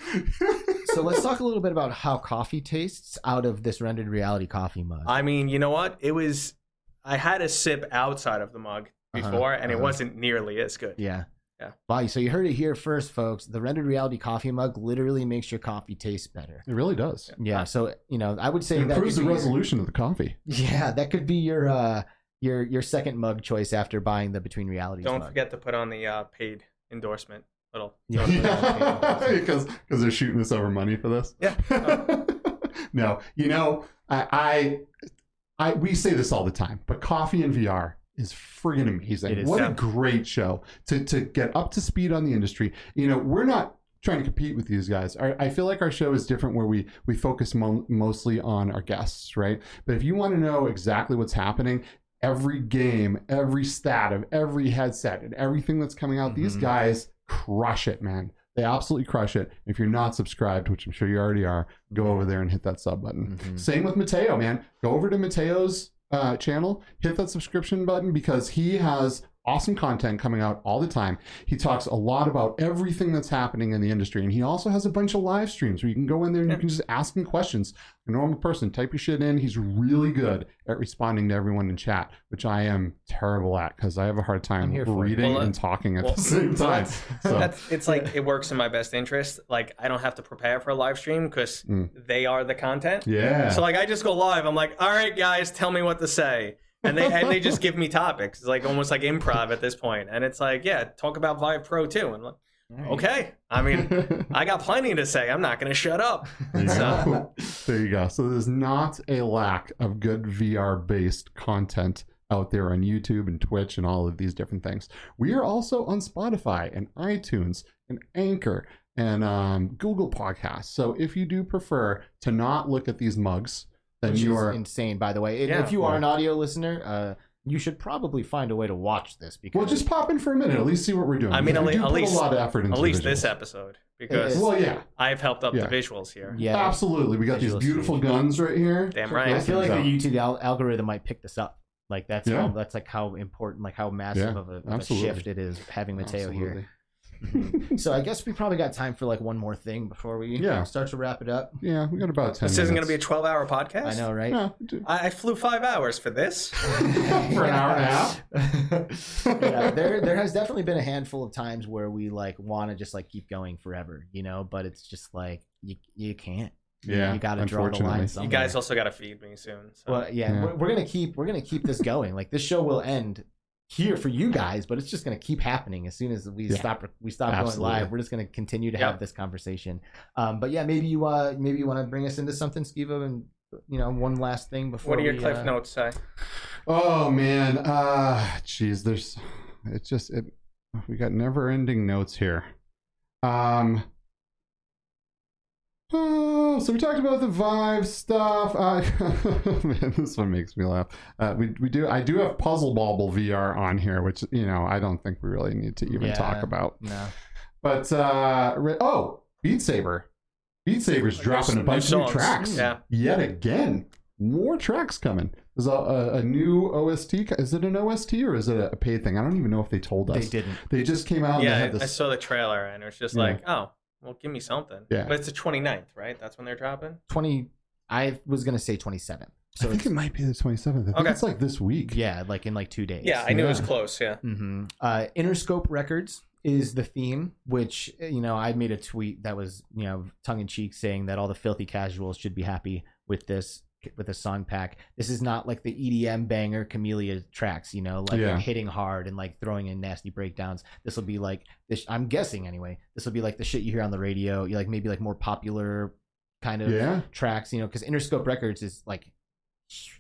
so let's talk a little bit about how coffee tastes out of this rendered reality coffee mug. I mean, you know what? It was. I had a sip outside of the mug Uh-huh, before, and it uh-huh. wasn't nearly as good. yeah. Yeah. Wow. So you heard it here first, folks. The rendered reality coffee mug literally makes your coffee taste better. It really does. Yeah. So you know, I would say It that improves could the be your- resolution of the coffee. yeah, that could be your uh your your second mug choice after buying the Between Realities. Don't mug. forget to put on the uh, paid endorsement little. Yeah. Yeah, because because they're shooting us over money for this. Yeah. no, you know, I, I, I, we say this all the time, but coffee and VR is friggin' amazing. Is. What Yeah. a great show to to get up to speed on the industry. You know, we're not trying to compete with these guys. Our, I feel like our show is different where we we focus mo- mostly on our guests, right? But if you want to know exactly what's happening. Every game, every stat of every headset, and everything that's coming out, these Mhm. guys crush it, man. They absolutely crush it. If you're not subscribed, which I'm sure you already are, go over there and hit that sub button. Mhm. Same with Matteo, man. Go over to Matteo's uh, channel, hit that subscription button because he has awesome content coming out all the time. He talks a lot about everything that's happening in the industry, and he also has a bunch of live streams where you can go in there and you can just ask him questions. A normal person, type your shit in. He's really good at responding to everyone in chat, which I am terrible at because I have a hard time I'm here for it. reading Well, and talking at well, the same time. So, That's, it's like it works in my best interest. Like I don't have to prepare for a live stream because Mm. they are the content. yeah. So like I just go live. I'm like, all right, guys, tell me what to say, and they and they just give me topics. It's like almost like improv at this point, and it's like, yeah, talk about Vive Pro too. And like, okay, I mean, I got plenty to say. I'm not gonna shut up. There you So- go. there you go. So there's not a lack of good VR based content out there on YouTube and Twitch and all of these different things. We are also on Spotify and iTunes and Anchor and um, Google Podcasts. So if you do prefer to not look at these mugs, then Which you is are. insane, by the way. And Yeah. if you are an audio listener, uh, you should probably find a way to watch this because Well, just pop in for a minute. At least see what we're doing. I mean, because at we do at put least- a lot of effort into At least this visuals. episode because Well, yeah, I've helped up Yeah. the visuals here. yeah, absolutely. We got these Visual beautiful solution. guns right here. Damn right. I feel like the So- YouTube al- algorithm might pick this up. Like that's Yeah. how, that's like how important, like how massive Yeah, of, a, of a absolutely. shift it is having Matteo here. Absolutely. So I guess we probably got time for like one more thing before we Yeah. start to wrap it up. Yeah, we got about ten. This isn't going to be a 12 hour podcast. I know, right? Yeah, do- I, I flew five hours for this. for an hour and a half. yeah, there there has definitely been a handful of times where we like want to just like keep going forever, you know, but it's just like you you can't. You- Yeah, you got to draw the line. You Somewhere. You guys also got to feed me soon. So. Well, yeah, Yeah. We're, we're gonna keep we're gonna keep this going. Like this show will end here for you guys, but it's just gonna keep happening as soon as we Yeah. stop we stop Absolutely. going live. We're just gonna continue to Yep. have this conversation. Um, but yeah, maybe you uh maybe you want to bring us into something, Skeeva, and you know one last thing before. what do your we, cliff uh, notes say? Oh man, uh jeez, there's it's just it we got never-ending notes here. Um Oh, so we talked about the Vive stuff. Uh, man, this one makes me laugh. Uh, we we do I do have Puzzle Bobble VR on here, which you know I don't think we really need to even Yeah. talk about. No. But uh, re- oh, Beat Saber, Beat Saber's dropping a New bunch of new tracks. Yeah. Yet again, more tracks coming. There's a, a, a new OST. Is it an OST or is it a paid thing? I don't even know if they told us. They didn't. They just came out. and Yeah, they I, had I saw the trailer and it was just Yeah. like, oh, well, give me something. Yeah. But it's the 29th, right? That's when they're dropping? Twenty. I was gonna say twenty seven. I think it might be the 27th. I think Okay. it's like this week. yeah, like in like two days. Yeah, I knew it was Yeah. close. Yeah. hmm Uh, Interscope Records is the theme, which you know I made a tweet that was you know tongue in cheek saying that all the filthy casuals should be happy with this with a song pack. This is not like the EDM banger Camellia tracks, you know, like Yeah. hitting hard and like throwing in nasty breakdowns. This will be like this. I'm guessing anyway. This will be like the shit you hear on the radio. You like maybe like more popular kind of Yeah. tracks. You know, because Interscope Records is like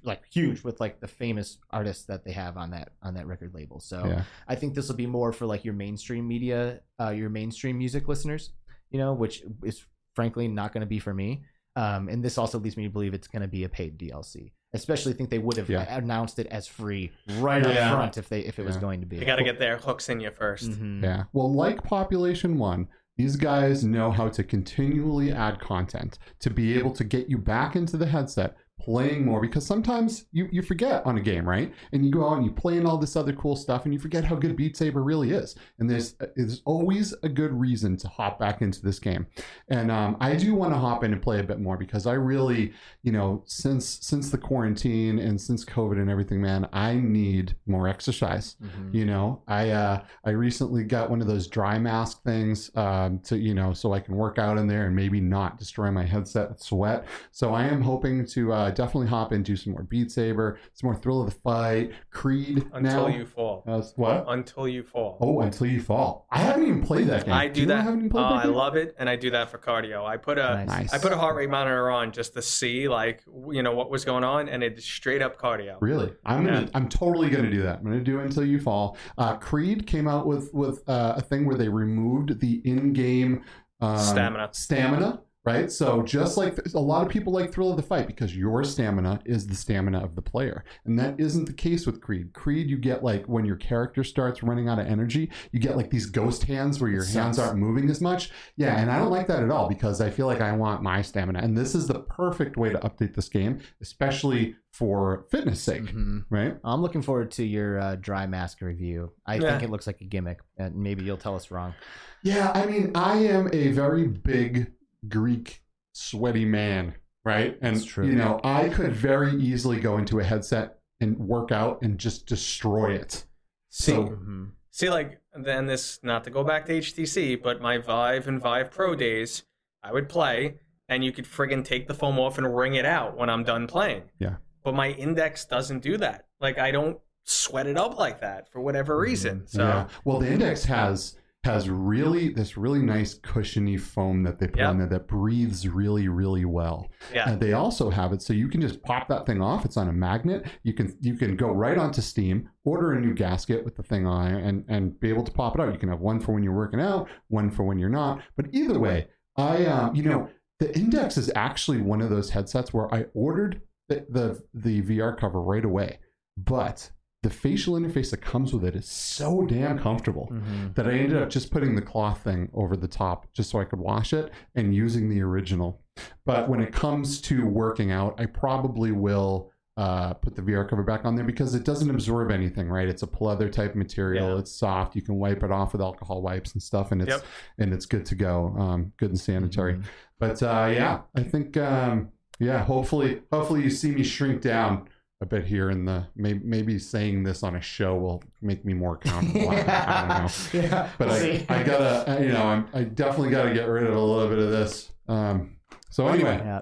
like huge with like the famous artists that they have on that on that record label. So Yeah. I think this will be more for like your mainstream media, uh, your mainstream music listeners. You know, which is frankly not going to be for me. Um, and this also leads me to believe it's going to be a paid DLC. Especially think they would have Yeah. announced it as free right up front if they if it was going to be. You got to get their hooks in you 1st Mhm. Yeah. Well, like Population One, these guys know how to continually add content to be able to get you back into the headset playing more because sometimes you, you forget on a game, right? And you go out and you play in all this other cool stuff and you forget how good Beat Saber really is. And there's there's always a good reason to hop back into this game. And um, I do want to hop in and play a bit more because I really, you know, since since the quarantine and since COVID and everything, man, I need more exercise. Mhm. You know, I uh, I recently got one of those dry mask things um, to you know so I can work out in there and maybe not destroy my headset with sweat. So I am hoping to uh, definitely hop into some more Beat Saber, some more Thrill of the Fight, Creed. Until now. you fall. Uh, what? Until you fall. Oh, until you fall. I haven't even played that game. I do you know I that. Uh, that I love it, and I do that for cardio. I put a Nice. Nice. I put a heart rate monitor on just to see like you know what was going on, and it's straight up cardio. Really, I'm gonna. I'm totally gonna do that. I'm gonna do it until you fall. Uh, Creed came out with with uh, a thing where they removed the in-game um, Stamina. Stamina, right? So just like a lot of people like Thrill of the Fight because your stamina is the stamina of the player, and that isn't the case with Creed. Creed, you get like when your character starts running out of energy, you get like these ghost hands where your hands aren't moving as much. Yeah, and I don't like that at all because I feel like I want my stamina, and this is the perfect way to update this game, especially for fitness sake, Mhm. right? I'm looking forward to your uh, dry mask review. I Yeah. think it looks like a gimmick, and maybe you'll tell us wrong. Yeah, I mean, I am a very big Greek sweaty man, right? And you know, I could very easily go into a headset and work out and just destroy it. See, So- Mhm. see, like then this not to go back to HTC, but my Vive and Vive Pro days, I would play, and you could friggin' take the foam off and wring it out when I'm done playing. Yeah. But my index doesn't do that. Like I don't sweat it up like that for whatever reason. So Mm-hmm. yeah. Well, the Index has has really this really nice cushiony foam that they put in there that breathes really really well. yeah. And they also have it so you can just pop that thing off. It's on a magnet. You can you can go right onto Steam, order a new gasket with the thing on and and be able to pop it out. You can have one for when you're working out, one for when you're not. But either way, I um, you know the Index is actually one of those headsets where I ordered the the, the VR cover right away, but the facial interface that comes with it is so damn comfortable Mhm. that I ended up just putting the cloth thing over the top just so I could wash it and using the original. But when it comes to working out, I probably will uh, put the VR cover back on there because it doesn't absorb anything, right? It's a pleather type material. Yeah. It's soft. You can wipe it off with alcohol wipes and stuff, and it's Yep. and it's good to go. Um, good and sanitary. Mhm. But uh, yeah, I think um, yeah. Hopefully, hopefully you see me shrink down a bit here in the maybe, maybe saying this on a show will make me more accountable. I, I don't know yeah, but I. I gotta, I- you know, I'm, I definitely gotta get rid of a little bit of this. Um, so anyway, Yeah.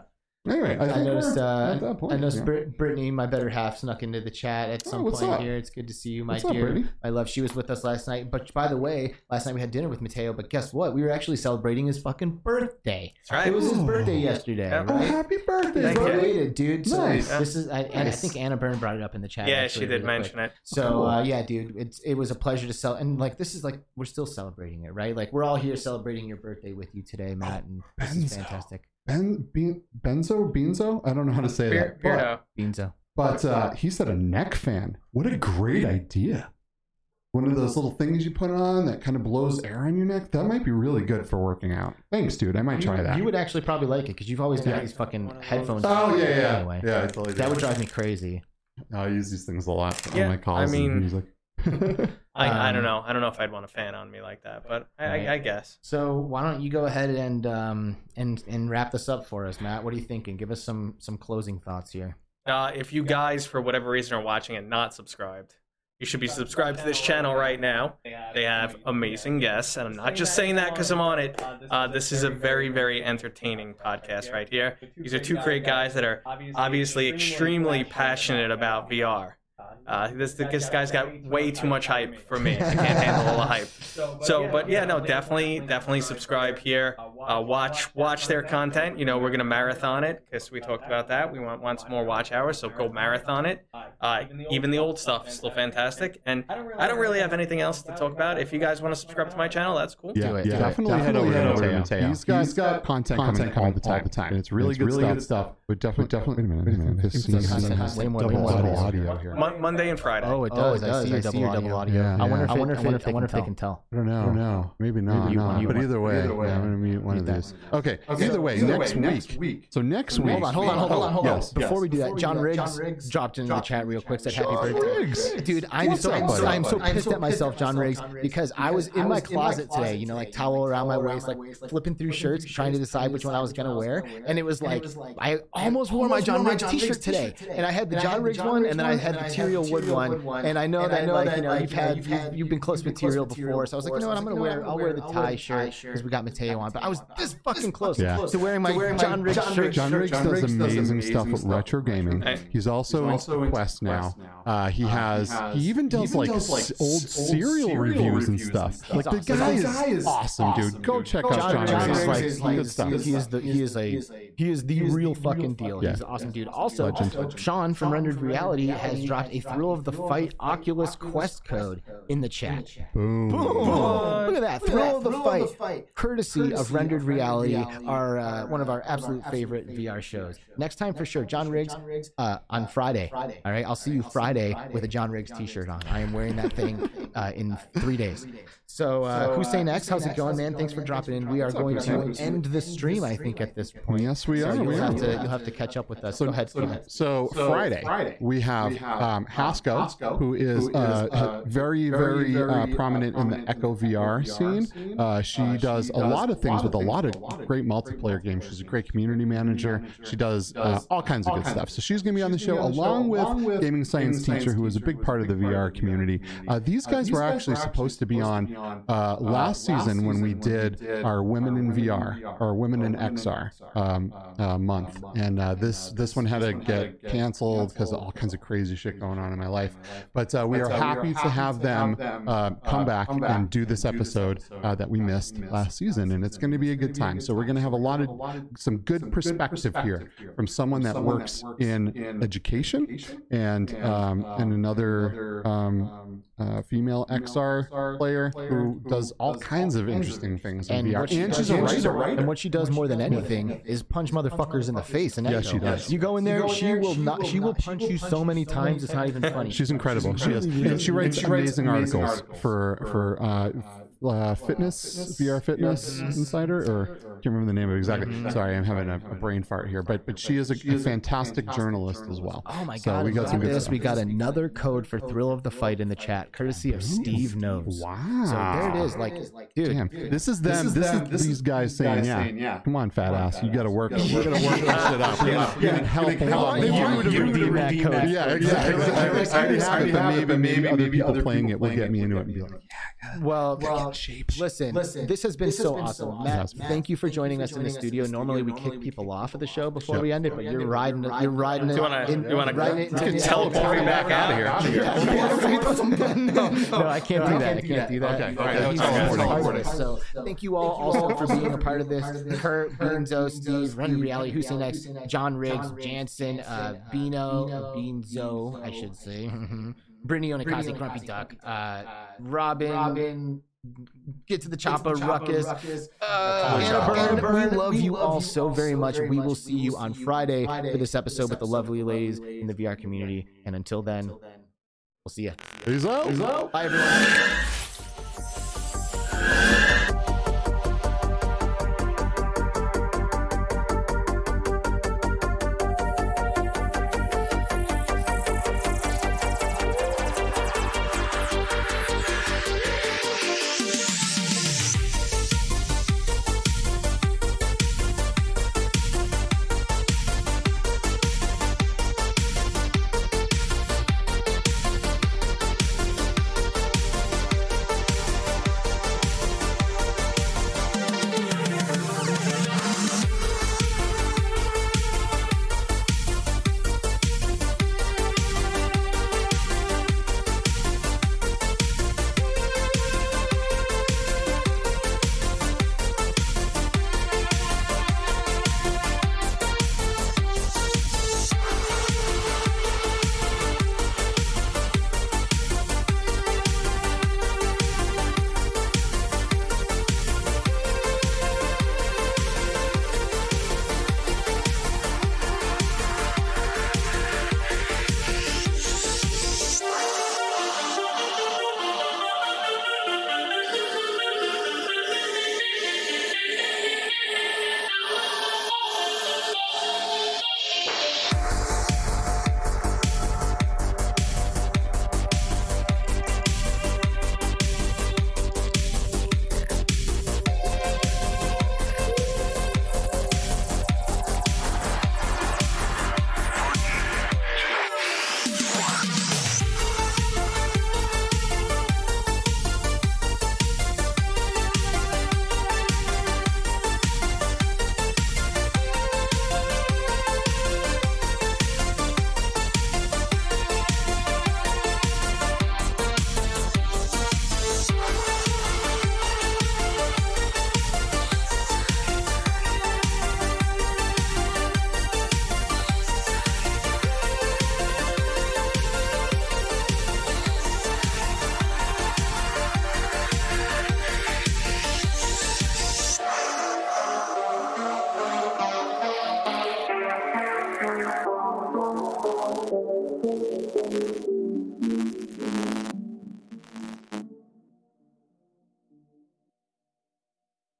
Anyway, I, I noticed. Uh, at that point. I noticed yeah. Brit- Brittany, my better half, snuck into the chat at Oh, some what's point up? here. It's good to see you, my What's dear. Brittany? I love. She was with us last night. But by the way, last night we had dinner with Mateo. But guess what? We were actually celebrating his fucking birthday. That's right. It was his Oh. birthday yesterday, Oh, right? happy birthday, Thank you. buddy! Belated, dude. So Nice. this is, I, and I think Anna Byrne brought it up in the chat. yeah, actually, she did really mention quick. it. So Cool. uh, yeah, dude, it's it was a pleasure to sell, and like this is like we're still celebrating it, right? Like we're all here celebrating your birthday with you today, Matt, and this is fantastic. Ben, Bean, Benzo, Beanzo? I don't know how to say Beer, that. But, Beardo. Beanzo. but uh, he said a neck fan. What a great idea! One of those little things you put on that kind of blows air on your neck. That might be really good for working out. Thanks, dude. I might try that. You would actually probably like it because you've always got Yeah. these fucking headphones. oh yeah, yeah, Anyway, yeah. I totally that do. would drive me crazy. I use these things a lot on Yeah, my I calls mean- and music. I, I don't Um, know. I don't know if I'd want a fan on me like that, but I, Right. I, I guess. So why don't you go ahead and um and and wrap this up for us, Matt? What are you thinking? Give us some some closing thoughts here. Uh, if you guys, for whatever reason, are watching and not subscribed, you should be subscribed to this channel right now. They have amazing guests, and I'm not just saying that because I'm on it. Uh, this is a very, very entertaining podcast right here. These are two great guys that are obviously extremely passionate about VR. Uh, this, this guy's got way too much hype for me. I can't handle all the hype. So, but yeah, no, definitely, definitely subscribe here. uh, watch watch their content. You know, we're gonna marathon it because we talked about that. We want want some more watch hours, so go marathon it. Uh, even the old stuff is still fantastic, and I don't really have anything else to talk about. If you guys want to subscribe to my channel, that's cool. Yeah, Do it, yeah, do definitely, head over, Definitely head over to Matteo. He's got, he's got content, coming, all the time, all the time, and it's really, good, stuff. stuff. But definitely, definitely. Wait a minute, wait a minute. This has way more- double audio, audio. audio here. Mon- Monday and Friday. Oh, it Oh, does. it I does. see I your see double your audio. double audio. Yeah, I wonder if I wonder if I wonder they- if they, I wonder if they can can tell. I don't know. I don't know. Maybe not. Maybe you no. you but either way, either way, yeah, I'm gonna mute one of these. Okay. Either way, next week. So next week. Hold on, hold on, hold on, hold on. Hold. Yes. Before we do that, we John do that, Riggs, John Riggs dropped into the chat real quick. Said happy birthday, dude. I'm so I'm so, buddy? I'm so I'm pissed at myself, John Riggs, myself, John Riggs, because I was in my was in my closet closet today. You know, like towel around my waist, like my waist, like, flipping through shirts, trying to decide which one I was gonna wear, and it was like I almost wore my John Riggs T-shirt today, and I had the John Riggs one, and then I had the Material Wood one, and I know that like you know you've had you've, you've been close Material before, so I was like, you know what, I'm gonna wear I'll wear the tie shirt because we got Matteo on, but I was this fucking close to wearing my John Riggs shirt. John Riggs does amazing stuff with retro gaming. He's also in Quest now. Uh, he has. He even does like old cereal reviews and stuff. Like the guy is awesome, dude. Go check out John, John John Riggs. Riggs Like is stuff. he is the he is a he is the real fucking deal. He's an awesome dude. Also, Sean from Rendered Reality has dropped a Thrill of the Fight Oculus Quest code in the chat. Boom. Look at that Thrill of the Fight, courtesy of Rendered Reality, our uh, one of our absolute favorite VR shows. Next time for sure, John Riggs uh, on Friday. All right, I'll see you Friday with a John Riggs T-shirt on. I am wearing that thing uh, in three days. So, uh, Hussein X, how's it going, man? Thanks for dropping in. We are going to end the stream, I think, at this point. Yes, we So are. you'll have to you'll have to catch up with us. Go ahead. Go. So, Friday, we have um, Hasco, who is uh, very, very uh, prominent in the Echo VR scene. Uh, she does a lot of things with a lot of great multiplayer games. She's a great community manager. She does uh, all kinds of good stuff. So she's going to be on the show along with Gaming Science Teacher, who is a big part of the VR community. Uh, these guys were actually supposed to be on uh, last season when we did our Women in VR, or Women in XR um, uh, month, and uh, this this one had to get canceled because of all kinds of crazy shit going on in my life. But uh, we are happy to have them uh, come back and do this episode uh, that we missed last season, and it's going to be a good time. So we're going to have a lot of some good perspective here from someone that works in education and um, and another um, uh, female XR player who does all kinds of interesting things in And VR. she And does- she's a writer. And what she does more than anything is punch motherfuckers in the face. And Yes, she does. You go in there, she will not. She will punch you so many times. It's not even funny. She's incredible. She is, and she writes amazing articles for for uh, uh, uh, uh, fitness VR Fitness Insider, or I can't remember the name of it exactly. Sorry, I'm having a, a brain fart here. But but she is a, a fantastic journalist as well. Oh my god! So god! we got some at good this. We got another code for Thrill of the Fight in the chat, courtesy of Steve Knows. Wow. So there it is. Like, dude, Damn, this is them. This is, these guys saying, yeah, come on, fat ass, you got to work, you got to work this shit up. You're gonna, you're gonna help along. The want you redeem that code. Yeah, exactly. I already have it, but maybe maybe other people playing it will get me into it and be like, Well, listen, this has been so awesome. Matt, thank you for joining us in the studio. Normally we kick people off of the show before we end it, but you're riding. You're riding it. You wanna- you wanna- you can teleport me back out of here. no, no, I can't do that. I can't do that. Okay, all right, He's no, it's also teleporting. part of this. So thank you all also for being a part of this. Kurt, Beanzo, Steve, Rendered Reality, Hussein X, John Riggs, Jansen, uh, Beano, Beanzo, I should say. Brittany Onikazi, Grumpy Duck, uh, Robin, Get to the chopper, Ruckus. Uh, Anna Byrne, we love you all so very much. We will see you on Friday for this episode with the lovely ladies in the VR community. And until then, we'll see you. peace out. Bye, everyone.